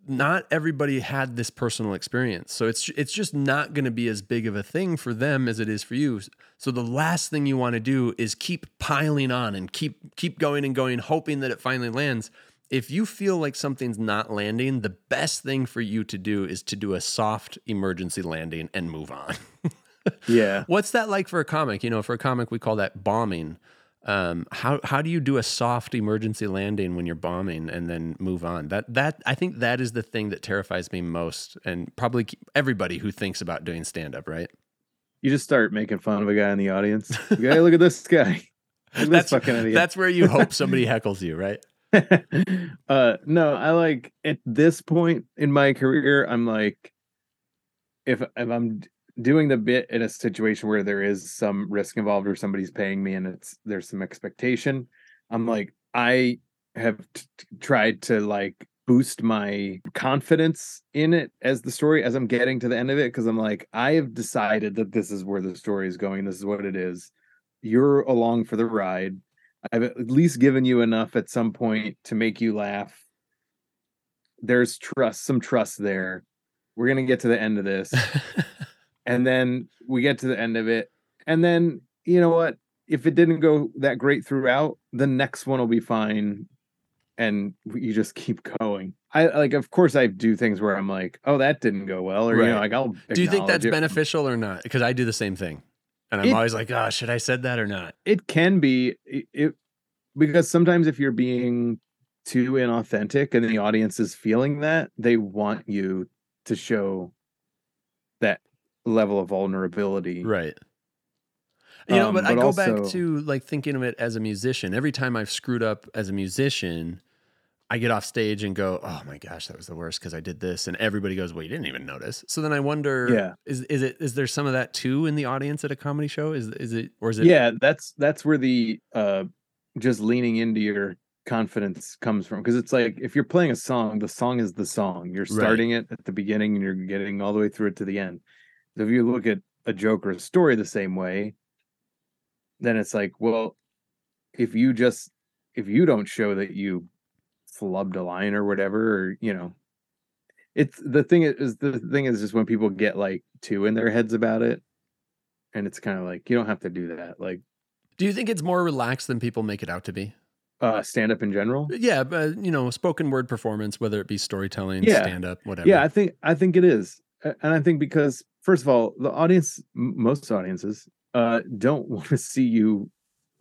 B: not everybody had this personal experience, so it's it's just not going to be as big of a thing for them as it is for you. So the last thing you want to do is keep piling on and keep keep going and going, hoping that it finally lands if you feel like something's not landing, the best thing for you to do is to do a soft emergency landing and move on.
A: yeah.
B: What's that like for a comic? You know, for a comic, we call that bombing. Um, how how do you do a soft emergency landing when you're bombing and then move on? That that I think that is the thing that terrifies me most, and probably everybody who thinks about doing stand up, right?
A: You just start making fun of a guy in the audience. hey, look at this guy.
B: That's that's where you hope somebody heckles you, right?
A: uh no, I like at this point in my career, I'm like if if I'm doing the bit in a situation where there is some risk involved or somebody's paying me and it's there's some expectation, I'm like I have t- tried to like boost my confidence in it as the story as I'm getting to the end of it because I'm like I have decided that this is where the story is going. This is what it is. You're along for the ride I've at least given you enough at some point to make you laugh. There's trust, some trust there. We're gonna get to the end of this. and then we get to the end of it. And then you know what? If it didn't go that great throughout, the next one will be fine. And you just keep going. I like, of course, I do things where I'm like, "Oh, that didn't go well," or right. you know, like I'll.
B: Do you think that's it. beneficial or not? Because I do the same thing. And I'm it, always like, oh, should I said that or not?
A: It can be it, it because sometimes if you're being too inauthentic and the audience is feeling that, they want you to show that level of vulnerability.
B: Right. You know, um, but, but, I go also, back to like thinking of it as a musician. Every time I've screwed up as a musician, I get off stage and go, "Oh my gosh, that was the worst because I did this," and everybody goes, "Well, you didn't even notice." So then I wonder,
A: yeah,
B: is is it is there some of that too in the audience at a comedy show? Is is it or is it?
A: Yeah, that's that's where the uh, just leaning into your confidence comes from because it's like if you're playing a song, the song is the song. You're starting right. it at the beginning and you're getting all the way through it to the end. So if you look at a joke or a story the same way, then it's like, well, if you just if you don't show that you flubbed a line or whatever, or you know, it's the thing is the thing is just when people get like two in their heads about it, and it's kind of like you don't have to do that. Like,
B: do you think it's more relaxed than people make it out to be?
A: Uh, stand up in general.
B: Yeah, but you know, spoken word performance, whether it be storytelling,
A: yeah.
B: stand up, whatever.
A: Yeah, I think I think it is, and I think because first of all, the audience, most audiences, uh, don't want to see you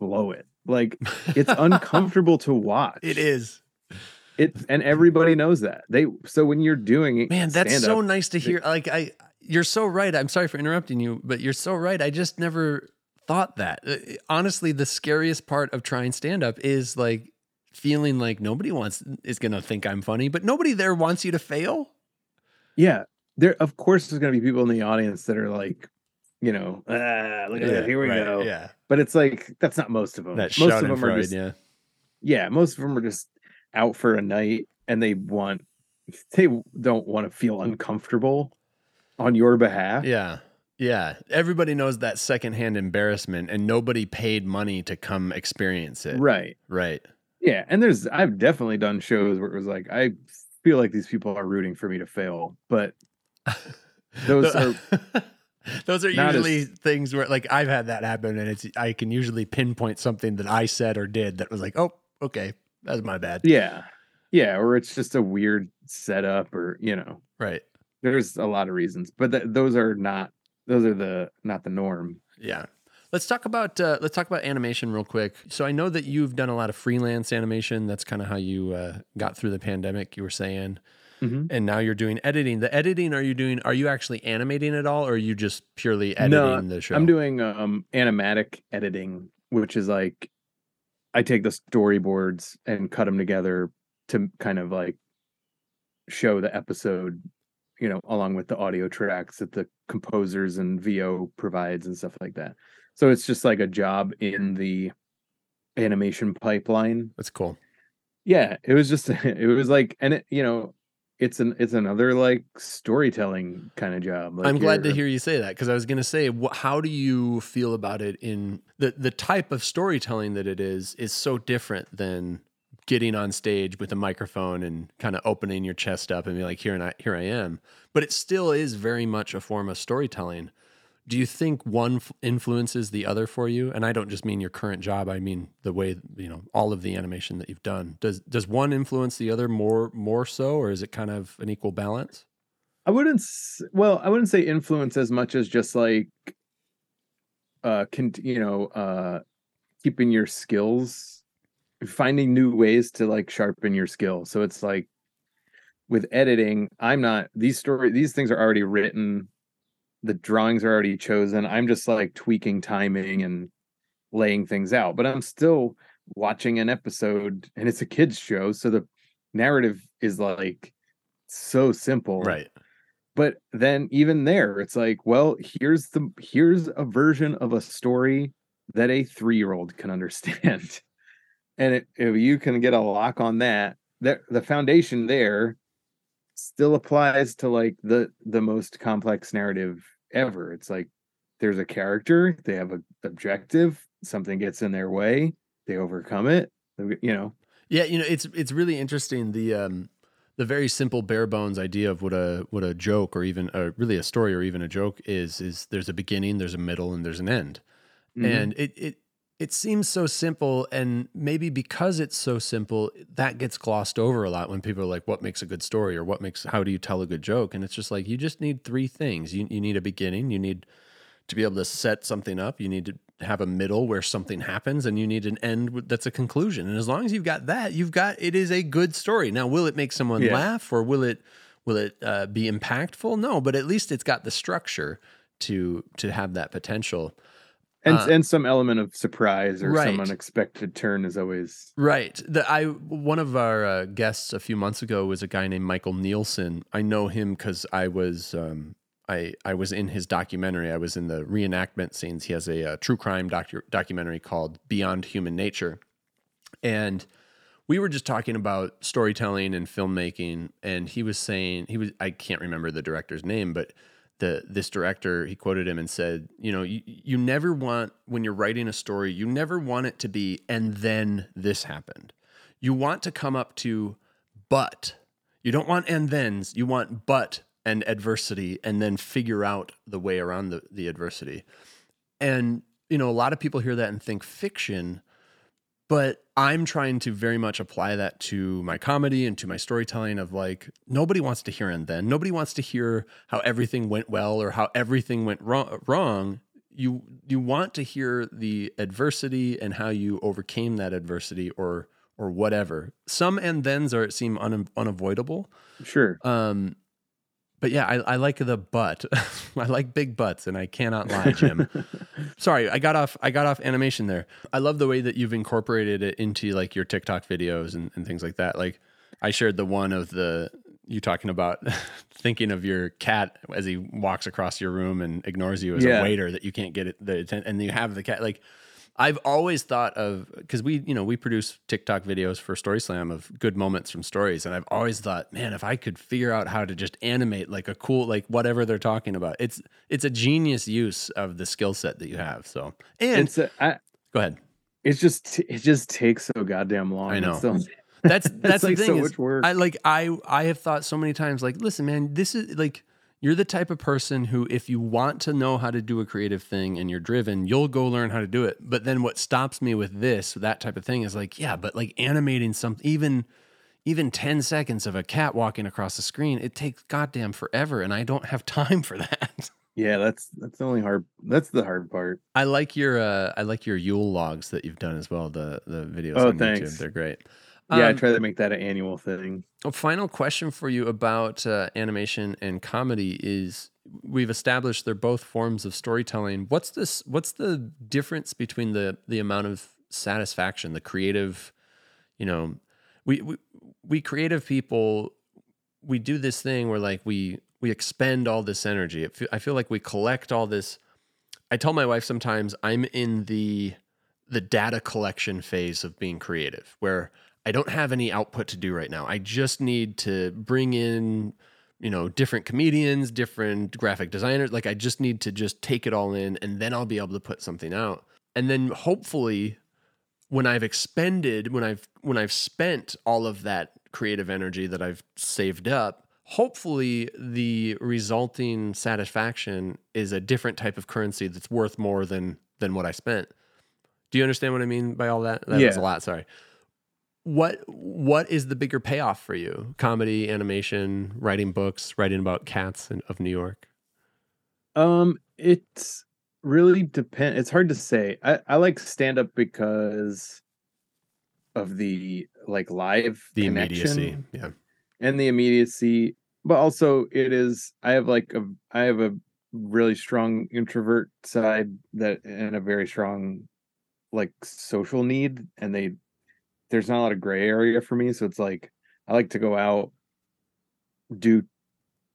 A: blow it. Like it's uncomfortable to watch.
B: It is.
A: It and everybody knows that. They so when you're doing it,
B: man, that's so nice to hear. They, like I, you're so right. I'm sorry for interrupting you, but you're so right. I just never thought that. Uh, honestly, the scariest part of trying stand up is like feeling like nobody wants is going to think I'm funny, but nobody there wants you to fail.
A: Yeah, there. Of course, there's going to be people in the audience that are like, you know, ah, look at yeah, that. Here we right, go.
B: Yeah,
A: but it's like that's not most of them.
B: That
A: most of
B: them
A: Freud,
B: are just, yeah,
A: yeah. Most of them are just out for a night and they want they don't want to feel uncomfortable on your behalf.
B: Yeah. Yeah. Everybody knows that secondhand embarrassment and nobody paid money to come experience it.
A: Right.
B: Right.
A: Yeah. And there's I've definitely done shows where it was like, I feel like these people are rooting for me to fail, but those are
B: those are usually as, things where like I've had that happen and it's I can usually pinpoint something that I said or did that was like, oh, okay, that's my bad.
A: Yeah. Yeah. Or it's just a weird setup or, you know.
B: Right.
A: There's a lot of reasons, but th- those are not, those are the, not the norm.
B: Yeah. Let's talk about uh, let's talk about animation real quick. So I know that you've done a lot of freelance animation. That's kind of how you uh, got through the pandemic. You were saying, mm-hmm. and now you're doing editing. The editing, are you doing? Are you actually animating at all, or are you just purely editing no, the show?
A: I'm doing um, animatic editing, which is like I take the storyboards and cut them together to kind of like show the episode, you know, along with the audio tracks that the composers and VO provides and stuff like that. So it's just like a job in the animation pipeline.
B: That's cool.
A: Yeah, it was just it was like and it, you know, it's an it's another like storytelling kind of job. Like
B: I'm glad to hear you say that because I was going to say, wh- how do you feel about it? In the the type of storytelling that it is is so different than getting on stage with a microphone and kind of opening your chest up and be like, here and I here I am. But it still is very much a form of storytelling. Do you think one f- influences the other for you? And I don't just mean your current job; I mean the way you know all of the animation that you've done. Does does one influence the other more more so, or is it kind of an equal balance?
A: I wouldn't well, I wouldn't say influence as much as just like uh can you know, uh keeping your skills finding new ways to like sharpen your skill. So it's like with editing, I'm not these story these things are already written. The drawings are already chosen. I'm just like tweaking timing and laying things out, but I'm still watching an episode and it's a kids show, so the narrative is like so simple
B: Right.
A: but then even there it's like well here's the here's a version of a story that a three-year-old can understand and it, if you can get a lock on that that the foundation there still applies to like the the most complex narrative ever it's like there's a character they have a objective something gets in their way they overcome it you know
B: Yeah, you know, it's it's really interesting the um the very simple bare bones idea of what a what a joke or even a, really a story or even a joke is is there's a beginning, there's a middle and there's an end.
A: Mhm.
B: And it it it seems so simple and maybe because it's so simple that gets glossed over a lot when people are like what makes a good story or what makes how do you tell a good joke and it's just like you just need three things. You you need a beginning, you need to be able to set something up, you need to have a middle where something happens and you need an end that's a conclusion. And as long as you've got that, you've got it is a good story. Now, will it make someone
A: Yeah.
B: laugh or will it will it uh, be impactful? No, but at least it's got the structure to to have that potential.
A: And
B: uh,
A: and some element of surprise or
B: Right.
A: some unexpected turn is always
B: Right. The, I one of our uh, guests a few months ago was a guy named Michael Nielsen. I know him because I was um, I I was in his documentary. I was in the reenactment scenes. He has a, uh true crime docu- documentary called Beyond Human Nature, and we were just talking about storytelling and filmmaking. And he was saying he was I can't remember the director's name, but the this director he quoted him and said, you know, you, you never want when you're writing a story, you never want it to be and then this happened. You want to come up to but. You don't want and thens, you want but and adversity and then figure out the way around the, the adversity. And you know, a lot of people hear that and think fiction, but I'm trying to very much apply that to my comedy and to my storytelling of like nobody wants to hear and then. Nobody wants to hear how everything went well or how everything went wrong wrong. You you want to hear the adversity and how you overcame that adversity or or whatever. Some and thens are seem un, unavoidable.
A: Sure.
B: Um but yeah I, I like the butt. I like big butts and i cannot lie jim. Sorry i got off i got off animation there. I love the way that you've incorporated it into like your tiktok videos and, and things like that. Like i shared the one of the you talking about thinking of your cat as he walks across your room and ignores you as
A: Yeah.
B: a waiter that you can't get it the and you have the cat like I've always thought of because we, you know, we produce TikTok videos for Story Slam of good moments from stories, and I've always thought, man, if I could figure out how to just animate like a cool, like whatever they're talking about, it's it's a genius use of the skill set that you have. So, and
A: it's a, I,
B: go ahead.
A: it's just it just takes so goddamn long
B: I know.
A: So-
B: That's that's the
A: like
B: thing.
A: so
B: is. I like I I have thought so many times like listen man this is like you're the type of person who if you want to know how to do a creative thing and you're driven you'll go learn how to do it but then what stops me with this that type of thing is like yeah but like animating something even even 10 seconds of a cat walking across the screen it takes goddamn forever and I don't have time for that.
A: yeah that's that's the only hard that's the hard part
B: I like your uh I like your Yule logs that you've done as well the the videos
A: Oh,
B: on YouTube
A: thanks.
B: they're great.
A: yeah i
B: Um,
A: try to make that an annual thing
B: A final question for you about uh, animation and comedy is we've established they're both forms of storytelling. What's this what's the difference between the the amount of satisfaction, the creative, you know, we we, we creative people we do this thing where like we we expend all this energy. Fe- I feel like we collect all this I tell my wife sometimes I'm in the the data collection phase of being creative where I don't have any output to do right now. I just need to bring in, you know, different comedians, different graphic designers. Like I just need to just take it all in and then I'll be able to put something out. And then hopefully when I've expended, when I've when I've spent all of that creative energy that I've saved up, hopefully the resulting satisfaction is a different type of currency that's worth more than than what I spent. Do you understand what I mean by all that? That
A: Yeah.
B: was a lot, sorry. What what is the bigger payoff for you? Comedy, animation, writing books, writing about cats in, of New York?
A: Um, it's really depend. It's hard to say. I I like stand up because of the like live
B: The
A: connection
B: immediacy. Yeah.
A: and the immediacy, but also it is. I have like a I have a really strong introvert side that and a very strong like social need, and they there's not a lot of gray area for me. So it's like I like to go out, do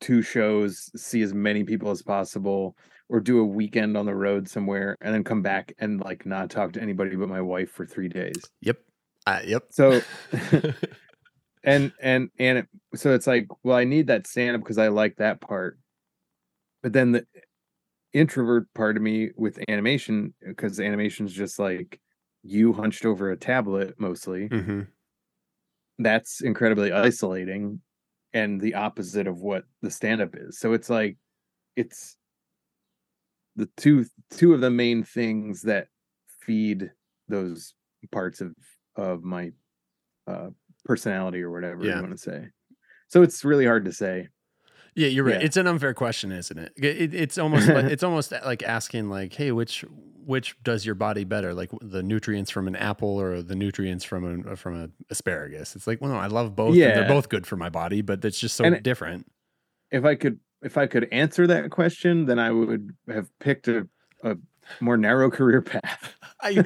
A: two shows, see as many people as possible, or do a weekend on the road somewhere, and then come back and like not talk to anybody but my wife for three days.
B: Yep. Uh, yep.
A: So and and and it, so it's like, well, I need that stand up because I like that part, but then the introvert part of me with animation, because animation is just like you hunched over a tablet mostly
B: hmm
A: that's incredibly isolating and the opposite of what the stand up is. So it's like it's the two two of the main things that feed those parts of of my uh personality or whatever
B: Yeah.
A: you want to say. So it's really hard to say.
B: Yeah, you're right.
A: Yeah.
B: It's an unfair question, isn't it? It- it's almost like, it's almost uh, like asking like, "Hey, which which does your body better? Like the nutrients from an apple or the nutrients from uh, a from an asparagus?" It's like, well, no, I love both. and
A: Yeah.
B: they're both good for my body, but it's just so
A: And
B: different.
A: If I could if I could answer that question, then I would have picked a, a more narrow career path.
B: I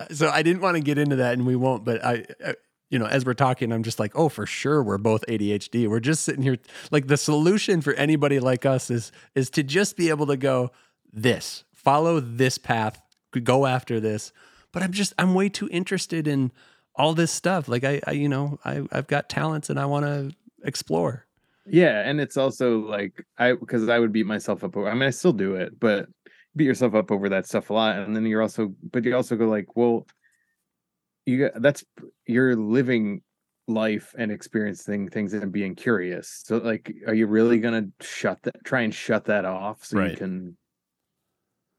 B: so I didn't want to get into that, and we won't. But I, I, you know, as we're talking, I'm just like, oh, for sure, we're both ADHD. We're just sitting here. Like the solution for anybody like us is is to just be able to go this, follow this path, go after this. But I'm just I'm way too interested in all this stuff. Like I, I you know, I I've got talents and I want to explore.
A: Yeah, and it's also like I because I would beat myself up over. I mean, I still do it, but beat yourself up over that stuff a lot, and then you're also, but you also go like, well, you that's you're living life and experiencing things and being curious. So like, are you really gonna shut that? Try and shut that off so
B: Right.
A: you can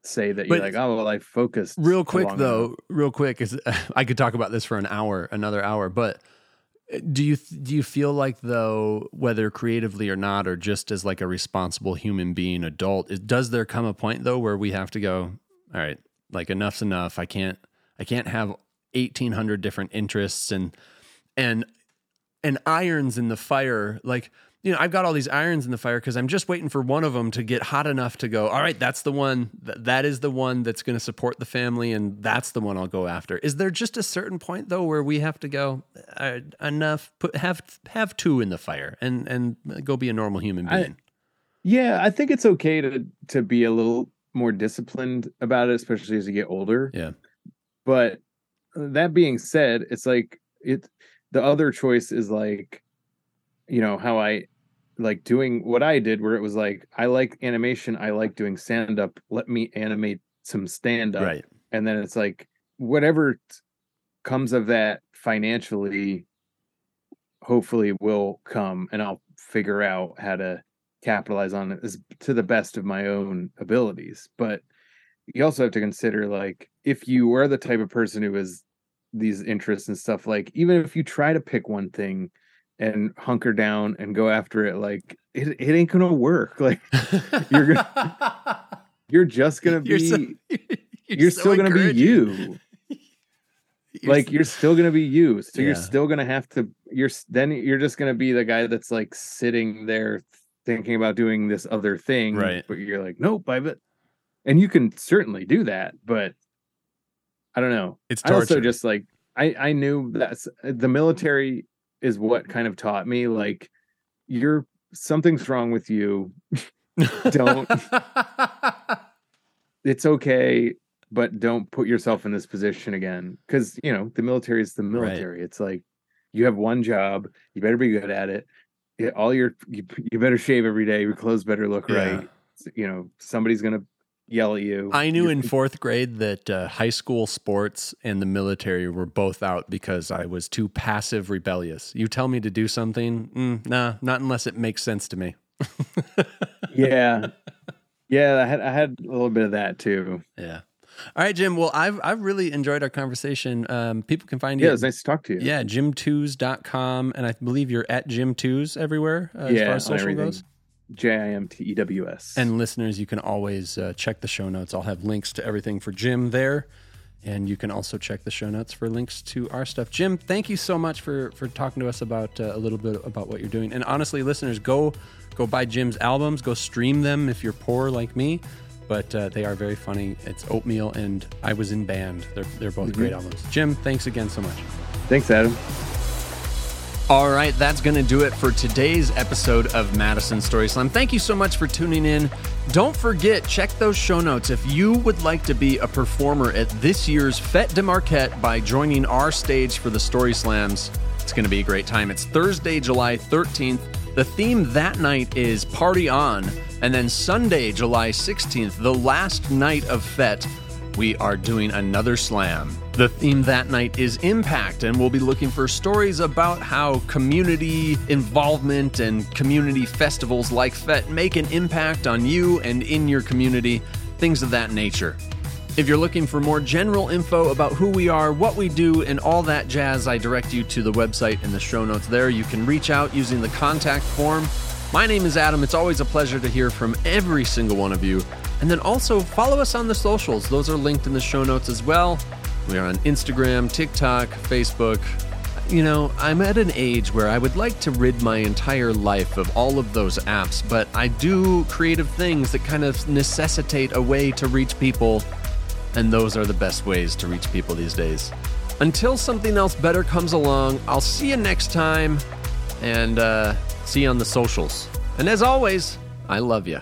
A: say that you're like, oh well, I focused
B: real quick though
A: enough."
B: real quick is i could talk about this for an hour another hour but uh, do you do you feel like though whether creatively or not or just as like a responsible human being adult is, does there come a point though where we have to go all right like enough's enough i can't i can't have 1800 different interests and and and irons in the fire like you know i've got all these irons in the fire because i'm just waiting for one of them to get hot enough to go all right that's the one th- that is the one that's going to support the family and that's the one i'll go after is there just a certain point though where we have to go uh, enough put have have two in the fire and and go be a normal human
A: I-
B: being
A: Yeah, I think it's okay to to be a little more disciplined about it, especially as you get older.
B: Yeah.
A: But that being said, it's like it the other choice is like you know how I like doing what I did where it was like I like animation, I like doing stand up, let me animate some stand up.
B: right
A: And then it's like whatever comes of that financially hopefully will come and I'll figure out how to capitalize on it as to the best of my own abilities. But you also have to consider like if you are the type of person who has these interests and stuff, like even if you try to pick one thing and hunker down and go after it, like it, it ain't gonna work. Like You're gonna you're just gonna be
B: You're
A: you're,
B: you're so
A: still gonna be you.
B: You're
A: like
B: so-
A: you're still gonna be you. So you're still gonna have to you're then you're just gonna be the guy that's like sitting there thinking about doing this other thing.
B: Right.
A: But you're like, nope, I bet and you can certainly do that, but I don't know.
B: it's
A: I also just like I I knew that's the military is what kind of taught me like you're something's wrong with you. don't- It's okay, but don't put yourself in this position again because you know the military is the military. It's like you have one job. You better be good at it. All your you, you better shave every day. Your clothes better look
B: Yeah.
A: right. You know, somebody's gonna yell at you.
B: I knew
A: You're-
B: in fourth grade that uh, high school sports and the military were both out because I was too passive rebellious. You tell me to do something, mm, nah, not unless it makes sense to me.
A: yeah, yeah. I had I had a little bit of that too.
B: Yeah. All right, Jim. Well, I've I've really enjoyed our conversation. Um, people can find you.
A: Yeah, it was nice to talk to you.
B: Yeah, jimtews.com. And I believe you're at jimtews everywhere uh, as
A: yeah.
B: far as social goes.
A: J I M T E W S.
B: And listeners, you can always uh, check the show notes. I'll have links to everything for Jim there. And you can also check the show notes for links to our stuff. Jim, thank you so much for for talking to us about uh, a little bit about what you're doing. And honestly, listeners, go go buy Jim's albums. Go stream them if you're poor like me. But uh, they are very funny. It's Oatmeal and I Was in Band. They're they're both great albums. Jim, thanks again so much.
A: Thanks, Adam.
B: All right, that's going to do it for today's episode of Madison Story Slam. Thank you so much for tuning in. Don't forget, check those show notes if you would like to be a performer at this year's Fête de Marquette by joining our stage for the Story Slams. It's going to be a great time. It's Thursday, July 13th. The theme that night is Party On. And then Sunday, July 16th, the last night of Fête, we are doing another slam. The theme that night is impact, and we'll be looking for stories about how community involvement and community festivals like Fête make an impact on you and in your community, things of that nature. If you're looking for more general info about who we are, what we do, and all that jazz, I direct you to the website in the show notes there. You can reach out using the contact form. My name is Adam. It's always a pleasure to hear from every single one of you. And then also follow us on the socials. Those are linked in the show notes as well. We are on Instagram, TikTok, Facebook. You know, I'm at an age where I would like to rid my entire life of all of those apps, but I do creative things that kind of necessitate a way to reach people, and those are the best ways to reach people these days. Until something else better comes along, I'll see you next time, and uh, see you on the socials. And as always, I love you.